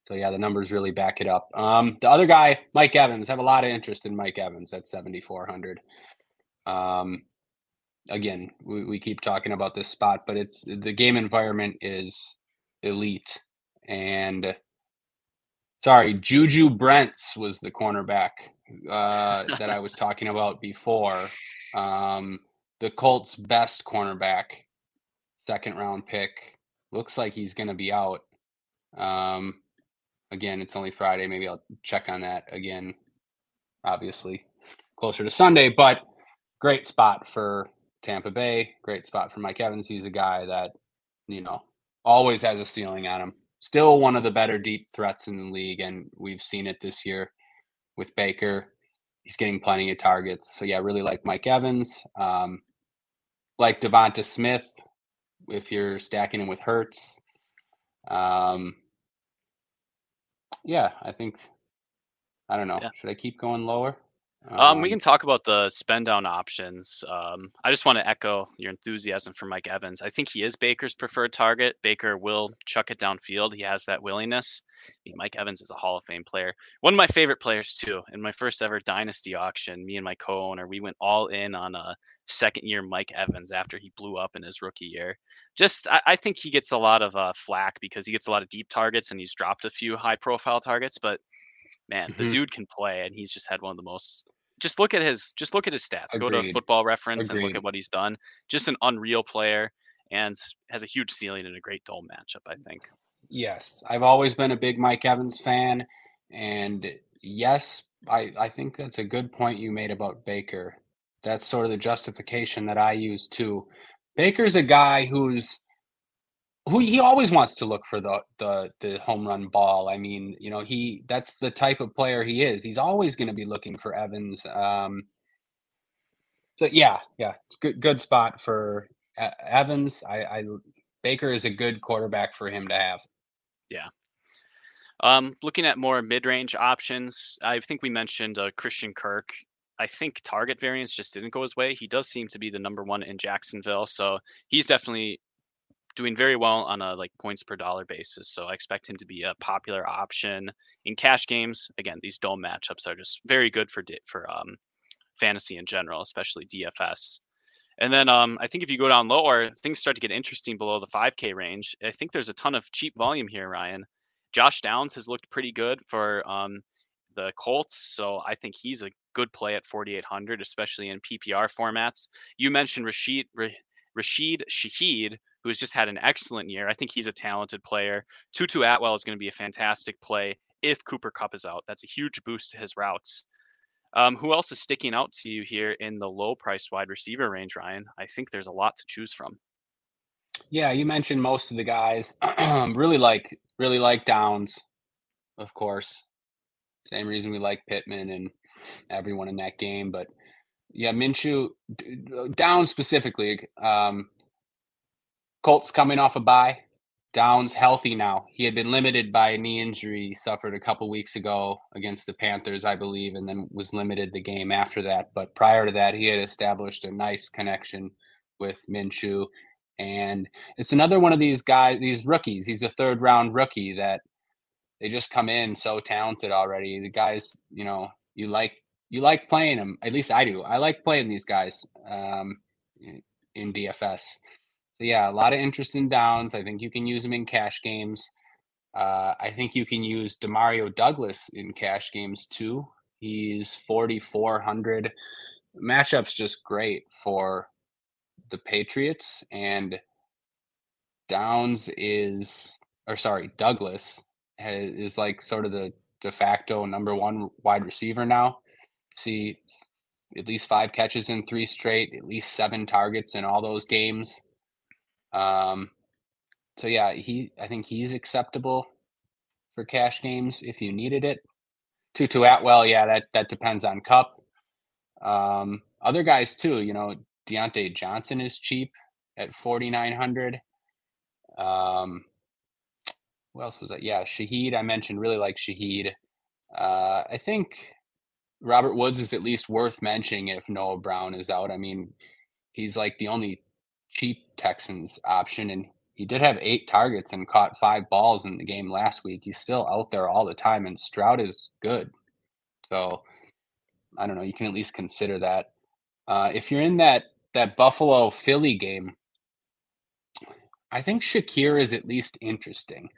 So yeah, the numbers really back it up. Um, the other guy, Mike Evans, have a lot of interest in Mike Evans at 7,400. Um, again, we, we keep talking about this spot, but it's the game environment is elite. And sorry, Juju Brents was the cornerback uh, that I was talking about before. Um, the Colts' best cornerback, second round pick. Looks like he's going to be out. Um, again, it's only Friday. Maybe I'll check on that again, obviously, closer to Sunday. But great spot for Tampa Bay. Great spot for Mike Evans. He's a guy that, you know, always has a ceiling on him. Still one of the better deep threats in the league. And we've seen it this year with Baker. He's getting plenty of targets. So, yeah, really like Mike Evans. Um, like Devonta Smith, if you're stacking him with Hurts. Um, yeah, I think I don't know. Yeah. Should I keep going lower? Um, um, we can talk about the spend down options. Um, I just want to echo your enthusiasm for Mike Evans. I think he is Baker's preferred target. Baker will chuck it downfield. He has that willingness. I mean, Mike Evans is a Hall of Fame player. One of my favorite players too. In my first ever dynasty auction, me and my co-owner, we went all in on a second year Mike Evans after he blew up in his rookie year. Just, I, I think he gets a lot of uh, flack because he gets a lot of deep targets and he's dropped a few high profile targets, but man, mm-hmm. the dude can play, and he's just had one of the most. Just look at his just look at his stats. Agreed. Go to Football Reference Agreed. and look at what he's done. Just an unreal player, and has a huge ceiling and a great dome matchup. I think. Yes, I've always been a big Mike Evans fan, and yes, I I think that's a good point you made about Baker. That's sort of the justification that I use too. Baker's a guy who's who he always wants to look for the the the home run ball. I mean, you know, he that's the type of player he is. He's always going to be looking for Evans. Um, so yeah, yeah, it's good good spot for Evans. I, I Baker is a good quarterback for him to have. Yeah. Um, looking at more mid-range options, I think we mentioned uh, Christian Kirk. I think target variance just didn't go his way. He does seem to be the number one in Jacksonville, so he's definitely doing very well on a like points per dollar basis. So I expect him to be a popular option in cash games. Again, these dome matchups are just very good for for um, fantasy in general, especially DFS. And then um, I think if you go down lower, things start to get interesting below the 5K range. I think there's a ton of cheap volume here, Ryan. Josh Downs has looked pretty good for um, the Colts, so I think he's a good play at 4,800, especially in PPR formats. You mentioned Rashid Rashid Shaheed, who has just had an excellent year. I think he's a talented player. Tutu Atwell is going to be a fantastic play if Cooper Kupp is out. That's a huge boost to his routes. Um, who else is sticking out to you here in the low price wide receiver range, Ryan? I think there's a lot to choose from. Yeah, you mentioned most of the guys. really like really like Downs, of course. Same reason we like Pittman and everyone in that game, but yeah, Minshew down specifically. Um, Colts coming off a bye. Downs healthy now. He had been limited by a knee injury he suffered a couple weeks ago against the Panthers, I believe, and then was limited the game after that. But prior to that, he had established a nice connection with Minshew. And it's another one of these guys, these rookies. He's a third round rookie that they just come in so talented already. The guys, you know, you like you like playing them. At least I do. I like playing these guys um, in DFS. Yeah, a lot of interest in downs. I think you can use them in cash games. Uh, I think you can use Demario Douglas in cash games too. He's 4,400. Matchup's just great for the Patriots and Downs is, or sorry, Douglas has, is like sort of the de facto number one wide receiver now. See at least five catches in three straight, at least seven targets in all those games. Um, so yeah, he I think he's acceptable for cash games if you needed it. Tutu Atwell, yeah, that that depends on Kupp. Um, other guys too, you know, Diontae Johnson is cheap at forty nine hundred. Um, who else was that? Yeah, Shaheed. I mentioned really like Shaheed. Uh, I think Robert Woods is at least worth mentioning if Noah Brown is out. I mean, he's like the only cheap Texans option, and he did have eight targets and caught five balls in the game last week. He's still out there all the time, and Stroud is good. So I don't know. You can at least consider that. Uh, if you're in that that Buffalo Philly game, I think Shakir is at least interesting.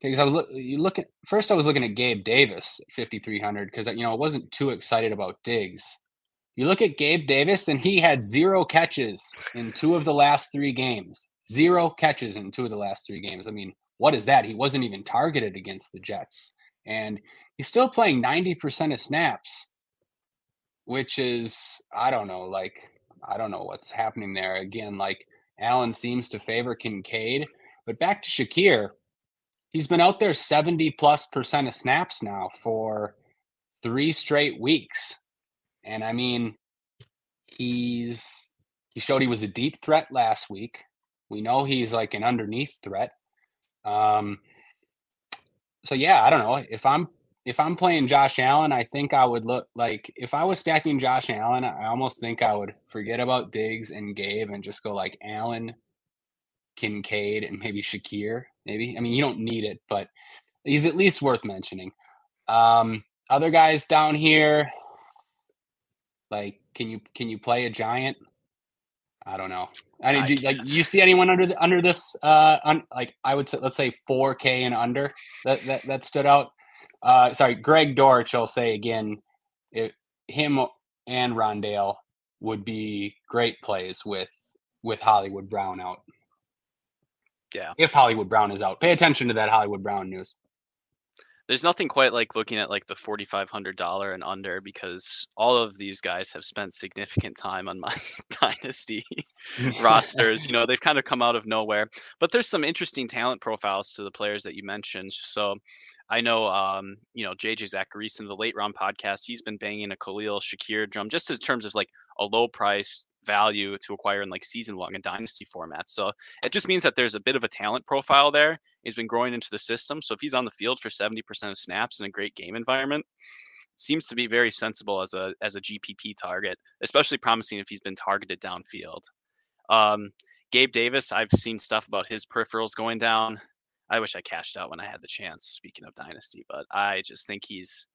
Because I look, you look at first, I was looking at Gabe Davis, 5300, because you know I wasn't too excited about Diggs, you look at Gabe Davis, and he had zero catches in two of the last three games. Zero catches in two of the last three games. I mean, what is that? He wasn't even targeted against the Jets. And he's still playing 90% of snaps, which is, I don't know, like, I don't know what's happening there. Again, like, Allen seems to favor Kincaid. But back to Shakir, he's been out there 70 plus percent of snaps now for three straight weeks. And I mean, he's he showed he was a deep threat last week. We know he's like an underneath threat. Um, so yeah, I don't know if I'm if I'm playing Josh Allen, I think I would look like if I was stacking Josh Allen, I almost think I would forget about Diggs and Gabe and just go like Allen, Kincaid, and maybe Shakir. Maybe I mean you don't need it, but he's at least worth mentioning. Um, other guys down here, like, can you can you play a giant? I don't know. I mean, do, like, you see anyone under the, under this? Uh, un, like, I would say, let's say 4K and under that that, that stood out. Uh, sorry, Greg Dortch. I'll say again, it, him and Rondale would be great plays with with Hollywood Brown out. Yeah. If Hollywood Brown is out, pay attention to that Hollywood Brown news there's nothing quite like looking at like the $4500 and under because all of these guys have spent significant time on my dynasty rosters you know they've kind of come out of nowhere but there's some interesting talent profiles to the players that you mentioned so I know, um, you know, JJ Zachariason in the late round podcast, he's been banging a Khalil Shakir drum just in terms of like a low price value to acquire in like season long and dynasty formats. So it just means that there's a bit of a talent profile there. He's been growing into the system. So if he's on the field for 70% of snaps in a great game environment, seems to be very sensible as a as a GPP target, especially promising if he's been targeted downfield. Um, Gabe Davis, I've seen stuff about his peripherals going down. I wish I cashed out when I had the chance. Speaking of dynasty, but I just think he's,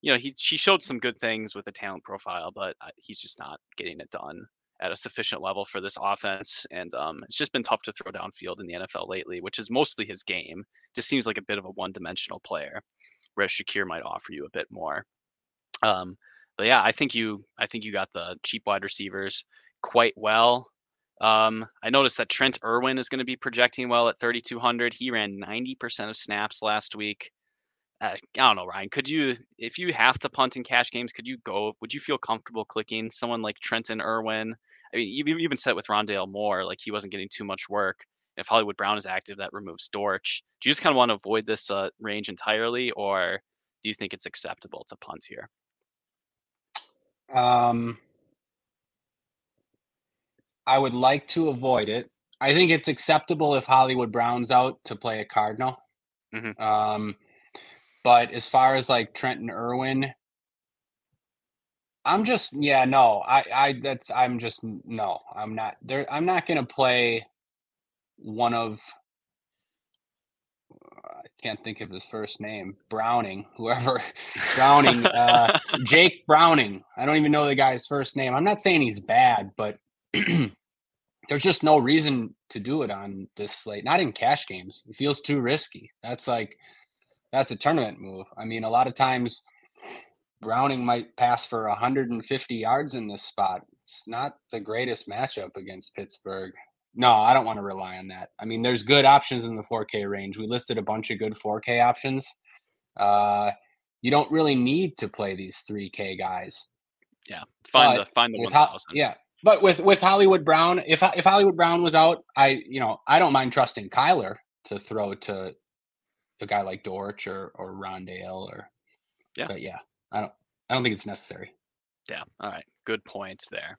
you know, he she showed some good things with the talent profile, but he's just not getting it done at a sufficient level for this offense. And um, it's just been tough to throw downfield in the NFL lately, which is mostly his game. Just seems like a bit of a one-dimensional player, whereas Shakir might offer you a bit more. Um, but yeah, I think you I think you got the cheap wide receivers quite well. Um, I noticed that Trent Irwin is going to be projecting well at 3,200. He ran 90% of snaps last week uh, I don't know, Ryan. Could you, if you have to punt in cash games, could you go? Would you feel comfortable clicking someone like Trenton Irwin? I mean, you've even said with Rondale Moore, like he wasn't getting too much work. If Hollywood Brown is active, that removes Dortch. Do you just kind of want to avoid this uh, range entirely, or do you think it's acceptable to punt here? Um, I would like to avoid it. I think it's acceptable if Hollywood Brown's out to play a Cardinal. Mhm. Um, but as far as like Trenton Irwin, I'm just yeah no I I that's I'm just no I'm not there I'm not gonna play one of I can't think of his first name Browning whoever Browning uh, Jake Browning I don't even know the guy's first name I'm not saying he's bad but there's just no reason to do it on this slate not in cash games it feels too risky that's like that's a tournament move I mean a lot of times Browning might pass for 150 yards in this spot. It's not the greatest matchup against Pittsburgh. No, I don't want to rely on that. I mean, there's good options in the 4K range. We listed a bunch of good 4K options. Uh, you don't really need to play these 3K guys. Yeah, find But the find the one Ho- yeah, but with with Hollywood Brown, if if Hollywood Brown was out, I you know I don't mind trusting Kyler to throw to a guy like Dortch or or Rondale or Yeah. But yeah, I don't I don't think it's necessary. Yeah. All right. Good points there.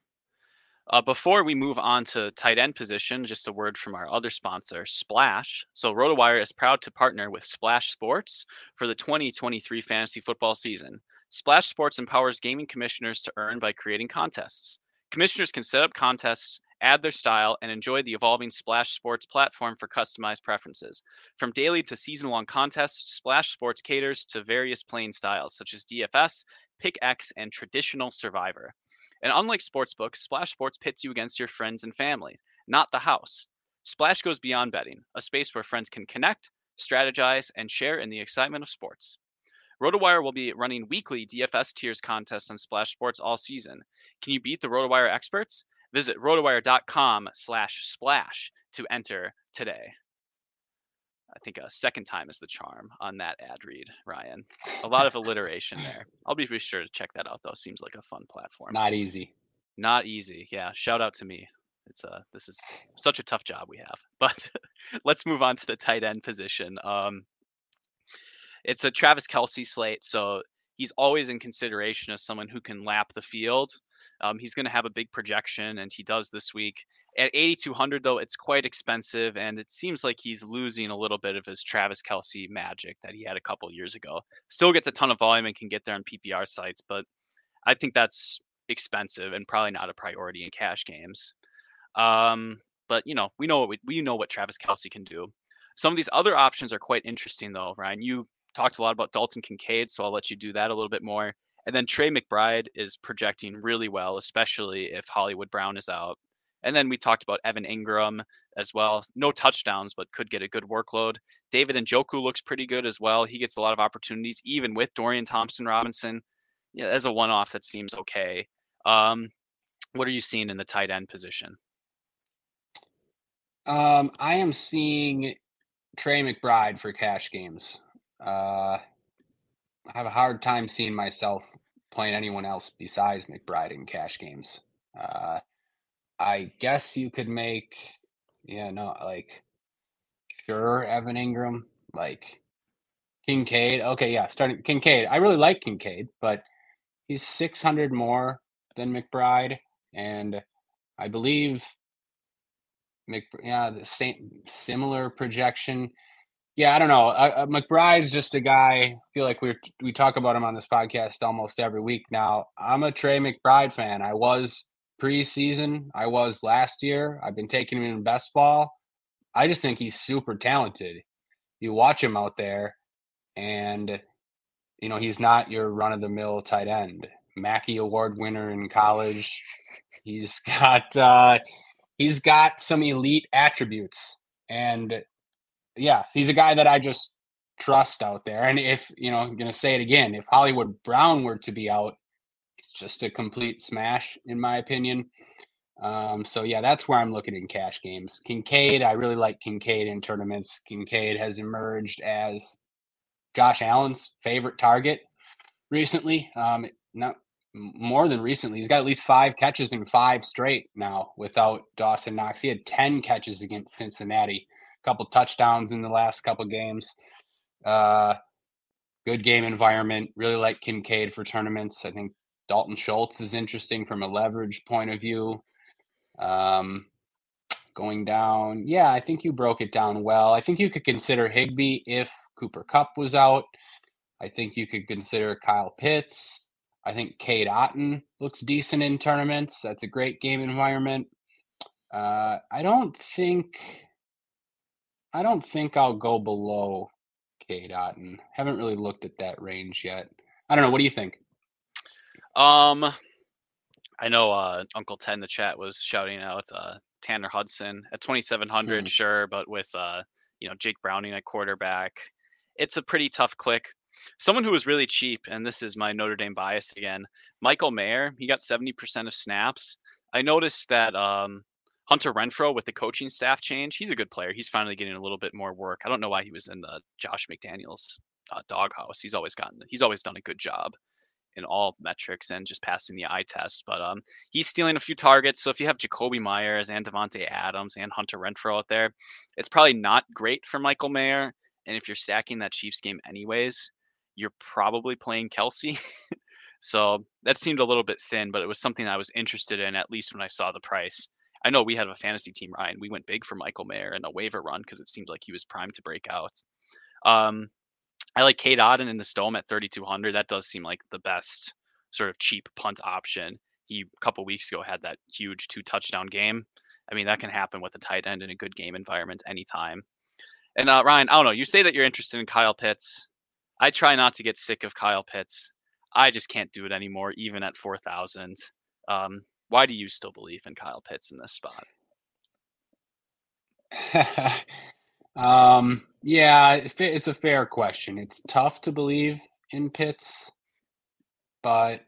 Uh, before we move on to tight end position, just a word from our other sponsor, Splash. So, RotoWire is proud to partner with Splash Sports for the 2023 fantasy football season. Splash Sports empowers gaming commissioners to earn by creating contests. Commissioners can set up contests, add their style, and enjoy the evolving Splash Sports platform for customized preferences. From daily to season long contests, Splash Sports caters to various playing styles such as DFS, Pick X, and traditional Survivor. And unlike sportsbooks, Splash Sports pits you against your friends and family, not the house. Splash goes beyond betting, a space where friends can connect, strategize, and share in the excitement of sports. RotoWire will be running weekly DFS tiers contests on Splash Sports all season. Can you beat the RotoWire experts? Visit rotowire.com slash splash to enter today. I think a second time is the charm on that ad read, Ryan. A lot of alliteration there. I'll be sure to check that out though. Seems like a fun platform. Not easy. Not easy. Yeah. Shout out to me. It's uh this is such a tough job we have. But let's move on to the tight end position. Um it's a Travis Kelce slate, so he's always in consideration as someone who can lap the field. Um, he's going to have a big projection, and he does this week. At 8,200, though, it's quite expensive, and it seems like he's losing a little bit of his Travis Kelce magic that he had a couple years ago. Still gets a ton of volume and can get there on PPR sites, but I think that's expensive and probably not a priority in cash games. Um, but you know, we know what we, we know what Travis Kelce can do. Some of these other options are quite interesting, though. Ryan, you talked a lot about Dalton Kincaid, so I'll let you do that a little bit more. And then Trey McBride is projecting really well, especially if Hollywood Brown is out. And then we talked about Evan Engram as well. No touchdowns, but could get a good workload. David Njoku looks pretty good as well. He gets a lot of opportunities, even with Dorian Thompson Robinson. Yeah, as a one-off, that seems okay. Um, what are you seeing in the tight end position? Um, I am seeing Trey McBride for cash games. Uh, I have a hard time seeing myself playing anyone else besides McBride in cash games. Uh, I guess you could make, yeah, no, like, sure, Evan Engram, like Kincaid. Okay, yeah, starting Kincaid. I really like Kincaid, but he's 600 more than McBride. And I believe Mc, yeah, the same similar projection. Yeah, I don't know. Uh, McBride's just a guy. I feel like we we talk about him on this podcast almost every week now. I'm a Trey McBride fan. I was preseason. I was last year. I've been taking him in best ball. I just think he's super talented. You watch him out there, and you know he's not your run of the mill tight end. Mackey Award winner in college. He's got uh, he's got some elite attributes, and yeah, he's a guy that I just trust out there. And if you know, I'm gonna say it again, if Hollywood Brown were to be out, just a complete smash in my opinion. Um, so yeah, that's where I'm looking in cash games. Kincaid, I really like Kincaid in tournaments. Kincaid has emerged as Josh Allen's favorite target recently. Um, not more than recently. He's got at least five catches in five straight now without Dawson Knox. He had 10 catches against Cincinnati, couple touchdowns in the last couple games. Uh, good game environment. Really like Kincaid for tournaments. I think Dalton Schultz is interesting from a leverage point of view. Um, going down, yeah, I think you broke it down well. I think you could consider Higbee if Cooper Kupp was out. I think you could consider Kyle Pitts. I think Cade Otton looks decent in tournaments. That's a great game environment. Uh, I don't think I don't think I'll go below Cade Otton. Haven't really looked at that range yet. I don't know. What do you think? Um, I know uh, Uncle Ted in the chat was shouting out uh, Tanner Hudson at 2,700, Hmm. sure, but with uh, you know Jake Browning at quarterback, it's a pretty tough click. Someone who was really cheap, and this is my Notre Dame bias again. Michael Mayer, he got 70% of snaps. I noticed that um, Hunter Renfrow with the coaching staff change, he's a good player. He's finally getting a little bit more work. I don't know why he was in the Josh McDaniels uh, doghouse. He's always gotten, he's always done a good job in all metrics and just passing the eye test. But um, he's stealing a few targets. So if you have Jakobi Meyers and Davante Adams and Hunter Renfrow out there, it's probably not great for Michael Mayer. And if you're stacking that Chiefs game anyways, you're probably playing Kelce. so that seemed a little bit thin, but it was something I was interested in at least when I saw the price. I know we had a fantasy team, Ryan. We went big for Michael Mayer in a waiver run because it seemed like he was primed to break out. Um, I like Cade Otton in the Stome at 3,200. That does seem like the best sort of cheap punt option. He a couple weeks ago had that huge two touchdown game. I mean, that can happen with a tight end in a good game environment anytime. And uh, Ryan, I don't know. You say that you're interested in Kyle Pitts. I try not to get sick of Kyle Pitts. I just can't do it anymore, even at 4,000. Um, why do you still believe in Kyle Pitts in this spot? um, yeah, it's it's a fair question. It's tough to believe in Pitts, but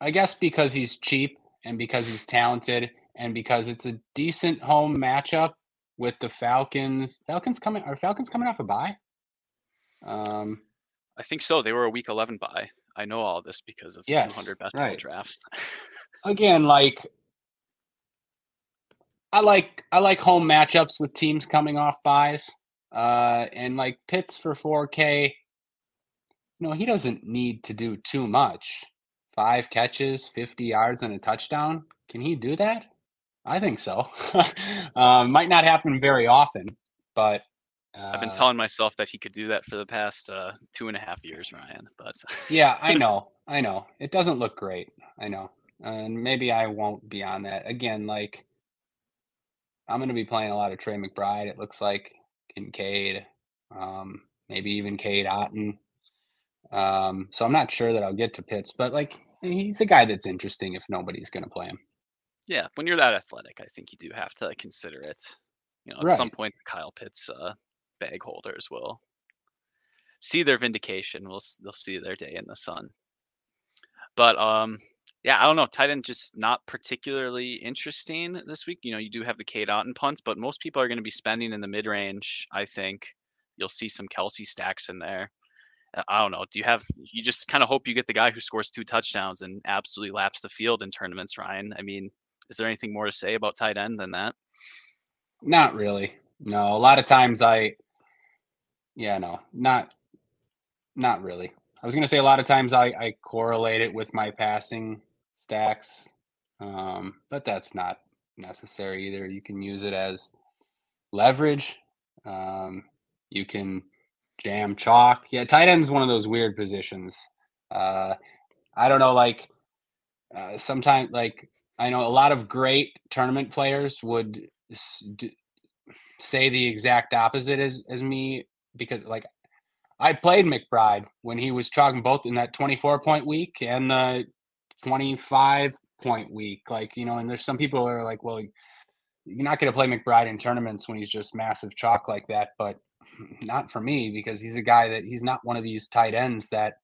I guess because he's cheap and because he's talented and because it's a decent home matchup with the Falcons. Falcons coming are Falcons coming off a bye? Um, I think so. They were a week 11 bye. I know all this because of Yes, 200 best right. drafts. again, like I like I like home matchups with teams coming off byes. Uh and like Pitts for 4K. You know, he doesn't need to do too much. Five catches, 50 yards, and a touchdown. Can he do that? I think so. um, might not happen very often, but uh, I've been telling myself that he could do that for the past uh, two and a half years, Ryan. But Yeah, I know. I know. It doesn't look great. I know. And maybe I won't be on that. Again, like I'm going to be playing a lot of Trey McBride. It looks like Kincaid, um, maybe even Cade Otton. Um, so I'm not sure that I'll get to Pitts, but like he's a guy that's interesting if nobody's going to play him. yeah, when you're that athletic, I think you do have to consider it. You know, at some point, Kyle Pitts uh, bag holders will see their vindication. Will they'll see their day in the sun. But um, yeah, I don't know. Tight end just not particularly interesting this week. You know, you do have the Cade Otton punts, but most people are going to be spending in the mid range. I think you'll see some Kelce stacks in there. Uh, I don't know. Do you have? You just kind of hope you get the guy who scores two touchdowns and absolutely laps the field in tournaments, Ryan. I mean, is there anything more to say about tight end than that? Not really. No, a lot of times I yeah, no. Not not really. I was going to say a lot of times I I correlate it with my passing stacks. Um, but that's not necessary either. You can use it as leverage. Um, you can jam chalk. Yeah, tight end is one of those weird positions. Uh, I don't know, like uh, sometimes, like I know a lot of great tournament players would s- d- say the exact opposite as as me because, like, I played McBride when he was chalking both in that twenty four point week and the twenty five point week. Like, you know, and there's some people are like, well, you're not going to play McBride in tournaments when he's just massive chalk like that. But not for me because he's a guy that he's not one of these tight ends that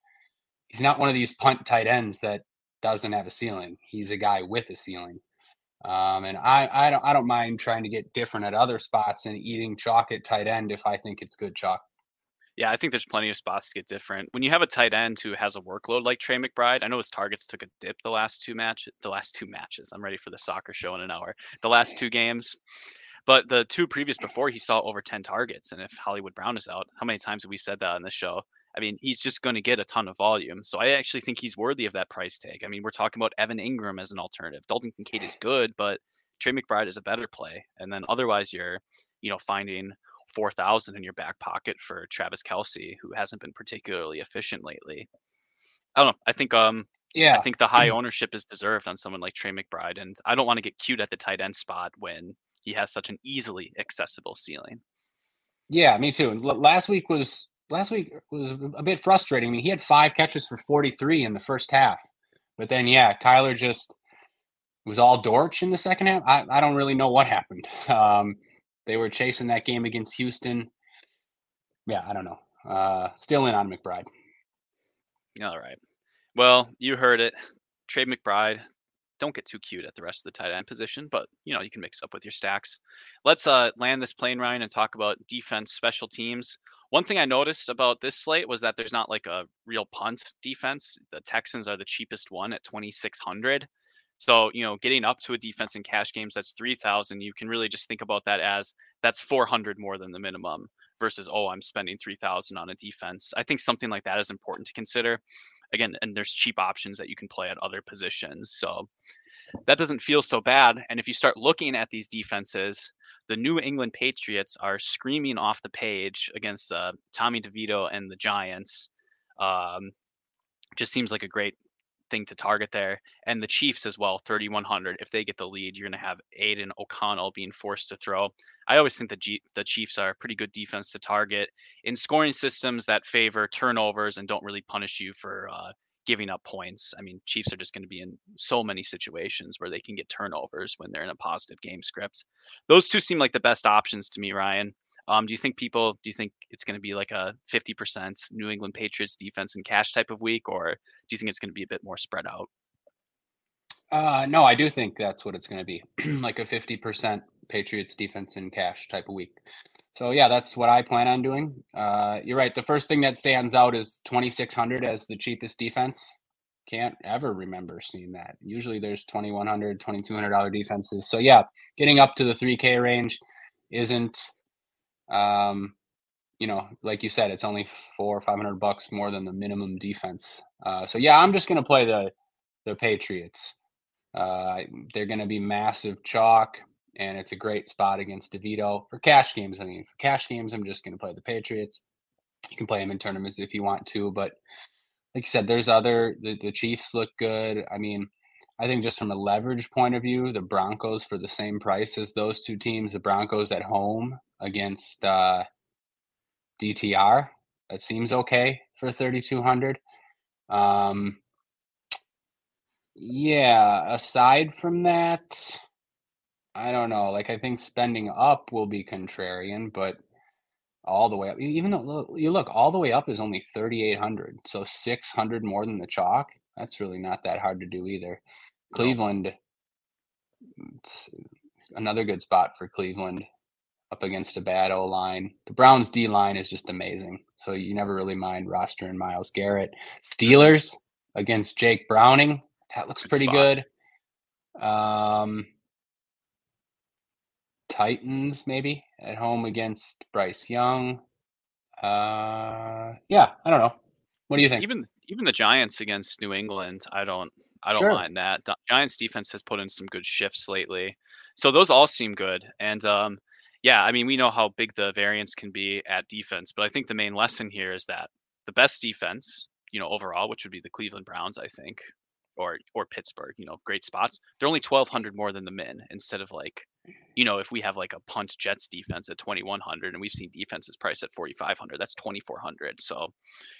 he's not one of these punt tight ends that doesn't have a ceiling. He's a guy with a ceiling. Um, and I, I don't I don't mind trying to get different at other spots and eating chalk at tight end if I think it's good chalk. Yeah, I think there's plenty of spots to get different. When you have a tight end who has a workload like Trey McBride, I know his targets took a dip the last two match, the last two matches. I'm ready for the soccer show in an hour. The last two games, but the two previous before, he saw over 10 targets. And if Hollywood Brown is out, how many times have we said that on this show? I mean, he's just going to get a ton of volume. So I actually think he's worthy of that price tag. I mean, we're talking about Evan Engram as an alternative. Dalton Kincaid is good, but Trey McBride is a better play. And then otherwise, you're, you know, finding 4,000 in your back pocket for Travis Kelce, who hasn't been particularly efficient lately. I don't know. I think, um, yeah, I think the high ownership is deserved on someone like Trey McBride. And I don't want to get cute at the tight end spot when he has such an easily accessible ceiling. Yeah, me too. last week was last week was a bit frustrating. I mean, he had five catches for 43 in the first half. But then yeah, Kyler just was all Dortch in the second half. I, I don't really know what happened. Um, they were chasing that game against Houston. Yeah, I don't know. Uh, still in on McBride. All right. Well, you heard it. Trey McBride. Don't get too cute at the rest of the tight end position, but you know you can mix up with your stacks. Let's uh, land this plane, Ryan, and talk about defense, special teams. One thing I noticed about this slate was that there's not like a real punt defense. The Texans are the cheapest one at 2600. So, you know, getting up to a defense in cash games that's 3000, you can really just think about that as that's 400 more than the minimum versus oh, I'm spending 3000 on a defense. I think something like that is important to consider. Again, and there's cheap options that you can play at other positions. So, that doesn't feel so bad. And if you start looking at these defenses, the New England Patriots are screaming off the page against uh, Tommy DeVito and the Giants. Um, just seems like a great thing to target there. And the Chiefs as well, 3,100. If they get the lead, you're going to have Aidan O'Connell being forced to throw. I always think the, G- the Chiefs are a pretty good defense to target in scoring systems that favor turnovers and don't really punish you for uh, giving up points. I mean, Chiefs are just going to be in so many situations where they can get turnovers when they're in a positive game script. Those two seem like the best options to me, Ryan. Um, do you think people? Do you think it's going to be like a fifty percent New England Patriots defense and cash type of week, or do you think it's going to be a bit more spread out? Uh, no, I do think that's what it's going to be, like a fifty percent Patriots defense and cash type of week. So yeah, that's what I plan on doing. Uh, you're right. The first thing that stands out is 2600 as the cheapest defense. Can't ever remember seeing that. Usually there's 2100, 2200 dollar defenses. So yeah, getting up to the 3K range isn't, um, you know, like you said, it's only four or five hundred bucks more than the minimum defense. Uh, so yeah, I'm just gonna play the the Patriots. Uh, they're gonna be massive chalk and it's a great spot against DeVito for cash games. I mean, for cash games, I'm just going to play the Patriots. You can play them in tournaments if you want to, but like you said, there's other. The, the Chiefs look good. I mean, I think just from a leverage point of view, the Broncos for the same price as those two teams. The Broncos at home against uh, DTR. That seems okay for 3,200. Um, yeah. Aside from that I don't know. Like I think spending up will be contrarian, but all the way up, even though you look all the way up is only 3,800, so 600 more than the chalk. That's really not that hard to do either. Cleveland, another good spot for Cleveland up against a bad O line. The Browns D line is just amazing, so you never really mind roster and Myles Garrett. Steelers against Jake Browning, that looks good pretty spot. good. Um, Titans maybe at home against Bryce Young. Uh, yeah, I don't know. What do you think? Even even the Giants against New England, I don't I don't sure. mind that. The Giants defense has put in some good shifts lately. So those all seem good. And um, yeah, I mean, we know how big the variance can be at defense, but I think the main lesson here is that the best defense, you know, overall, which would be the Cleveland Browns, I think, or or Pittsburgh, you know, great spots. They're only 1200 more than the min instead of like you know, if we have like a punt Jets defense at 2100 and we've seen defenses priced at 4500, that's 2400. So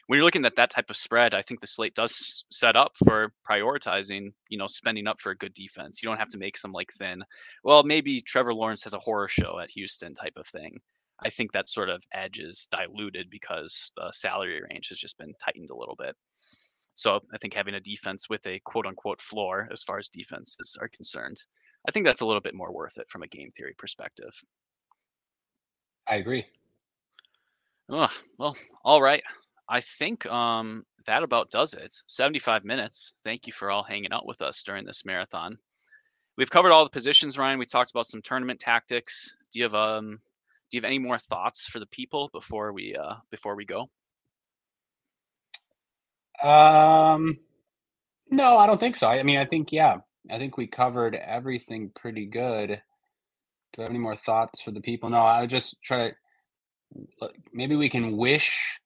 when you're looking at that type of spread, I think the slate does set up for prioritizing, you know, spending up for a good defense. You don't have to make some like thin, well, maybe Trevor Lawrence has a horror show at Houston type of thing. I think that sort of edge is diluted because the salary range has just been tightened a little bit. So I think having a defense with a quote unquote floor as far as defenses are concerned I think that's a little bit more worth it from a game theory perspective. I agree. Oh, well, all right. I think um, that about does it. 75 minutes. Thank you for all hanging out with us during this marathon. We've covered all the positions, Ryan. We talked about some tournament tactics. Do you have um do you have any more thoughts for the people before we uh before we go? Um, no, I don't think so. I mean, I think yeah, I think we covered everything pretty good. Do I have any more thoughts for the people? No, I just try to. Maybe we can wish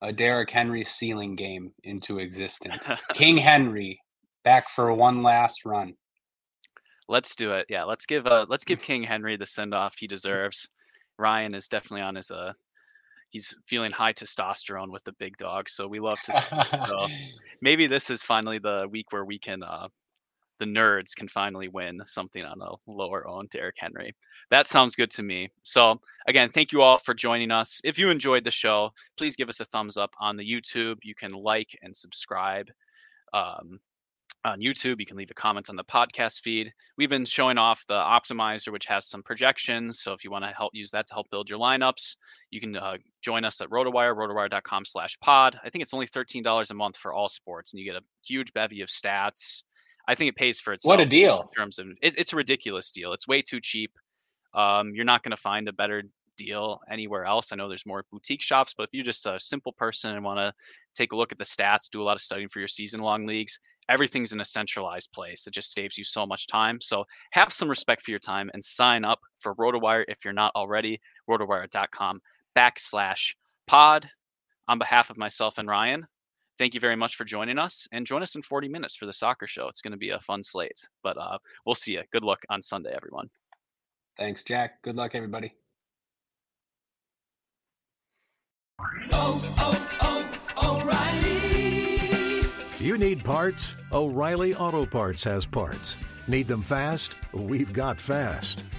a Derrick Henry ceiling game into existence. King Henry back for one last run. Let's do it. Yeah, let's give uh let's give King Henry the send off he deserves. Ryan is definitely on his uh he's feeling high testosterone with the big dog, so we love to see so maybe this is finally the week where we can uh the nerds can finally win something on a lower owned Derrick Henry. That sounds good to me. So, again, thank you all for joining us. If you enjoyed the show, please give us a thumbs up on the YouTube. You can like and subscribe um, on YouTube. You can leave a comment on the podcast feed. We've been showing off the optimizer, which has some projections. So, if you want to help use that to help build your lineups, you can uh, join us at RotoWire, rotowire.com slash pod. I think it's only $13 a month for all sports, and you get a huge bevy of stats. I think it pays for itself. What a deal! In terms of it, it's a ridiculous deal. It's way too cheap. Um, you're not going to find a better deal anywhere else. I know there's more boutique shops, but if you're just a simple person and want to take a look at the stats, do a lot of studying for your season long leagues, everything's in a centralized place. It just saves you so much time. So have some respect for your time and sign up for RotoWire if you're not already. RotoWire.com backslash pod. On behalf of myself and Ryan, thank you very much for joining us and join us in 40 minutes for the soccer show. It's going to be a fun slate, but uh, we'll see you. Good luck on Sunday, everyone. Thanks, Jack. Good luck, everybody. Oh, oh, oh, O'Reilly! You need parts? O'Reilly Auto Parts has parts. Need them fast? We've got fast.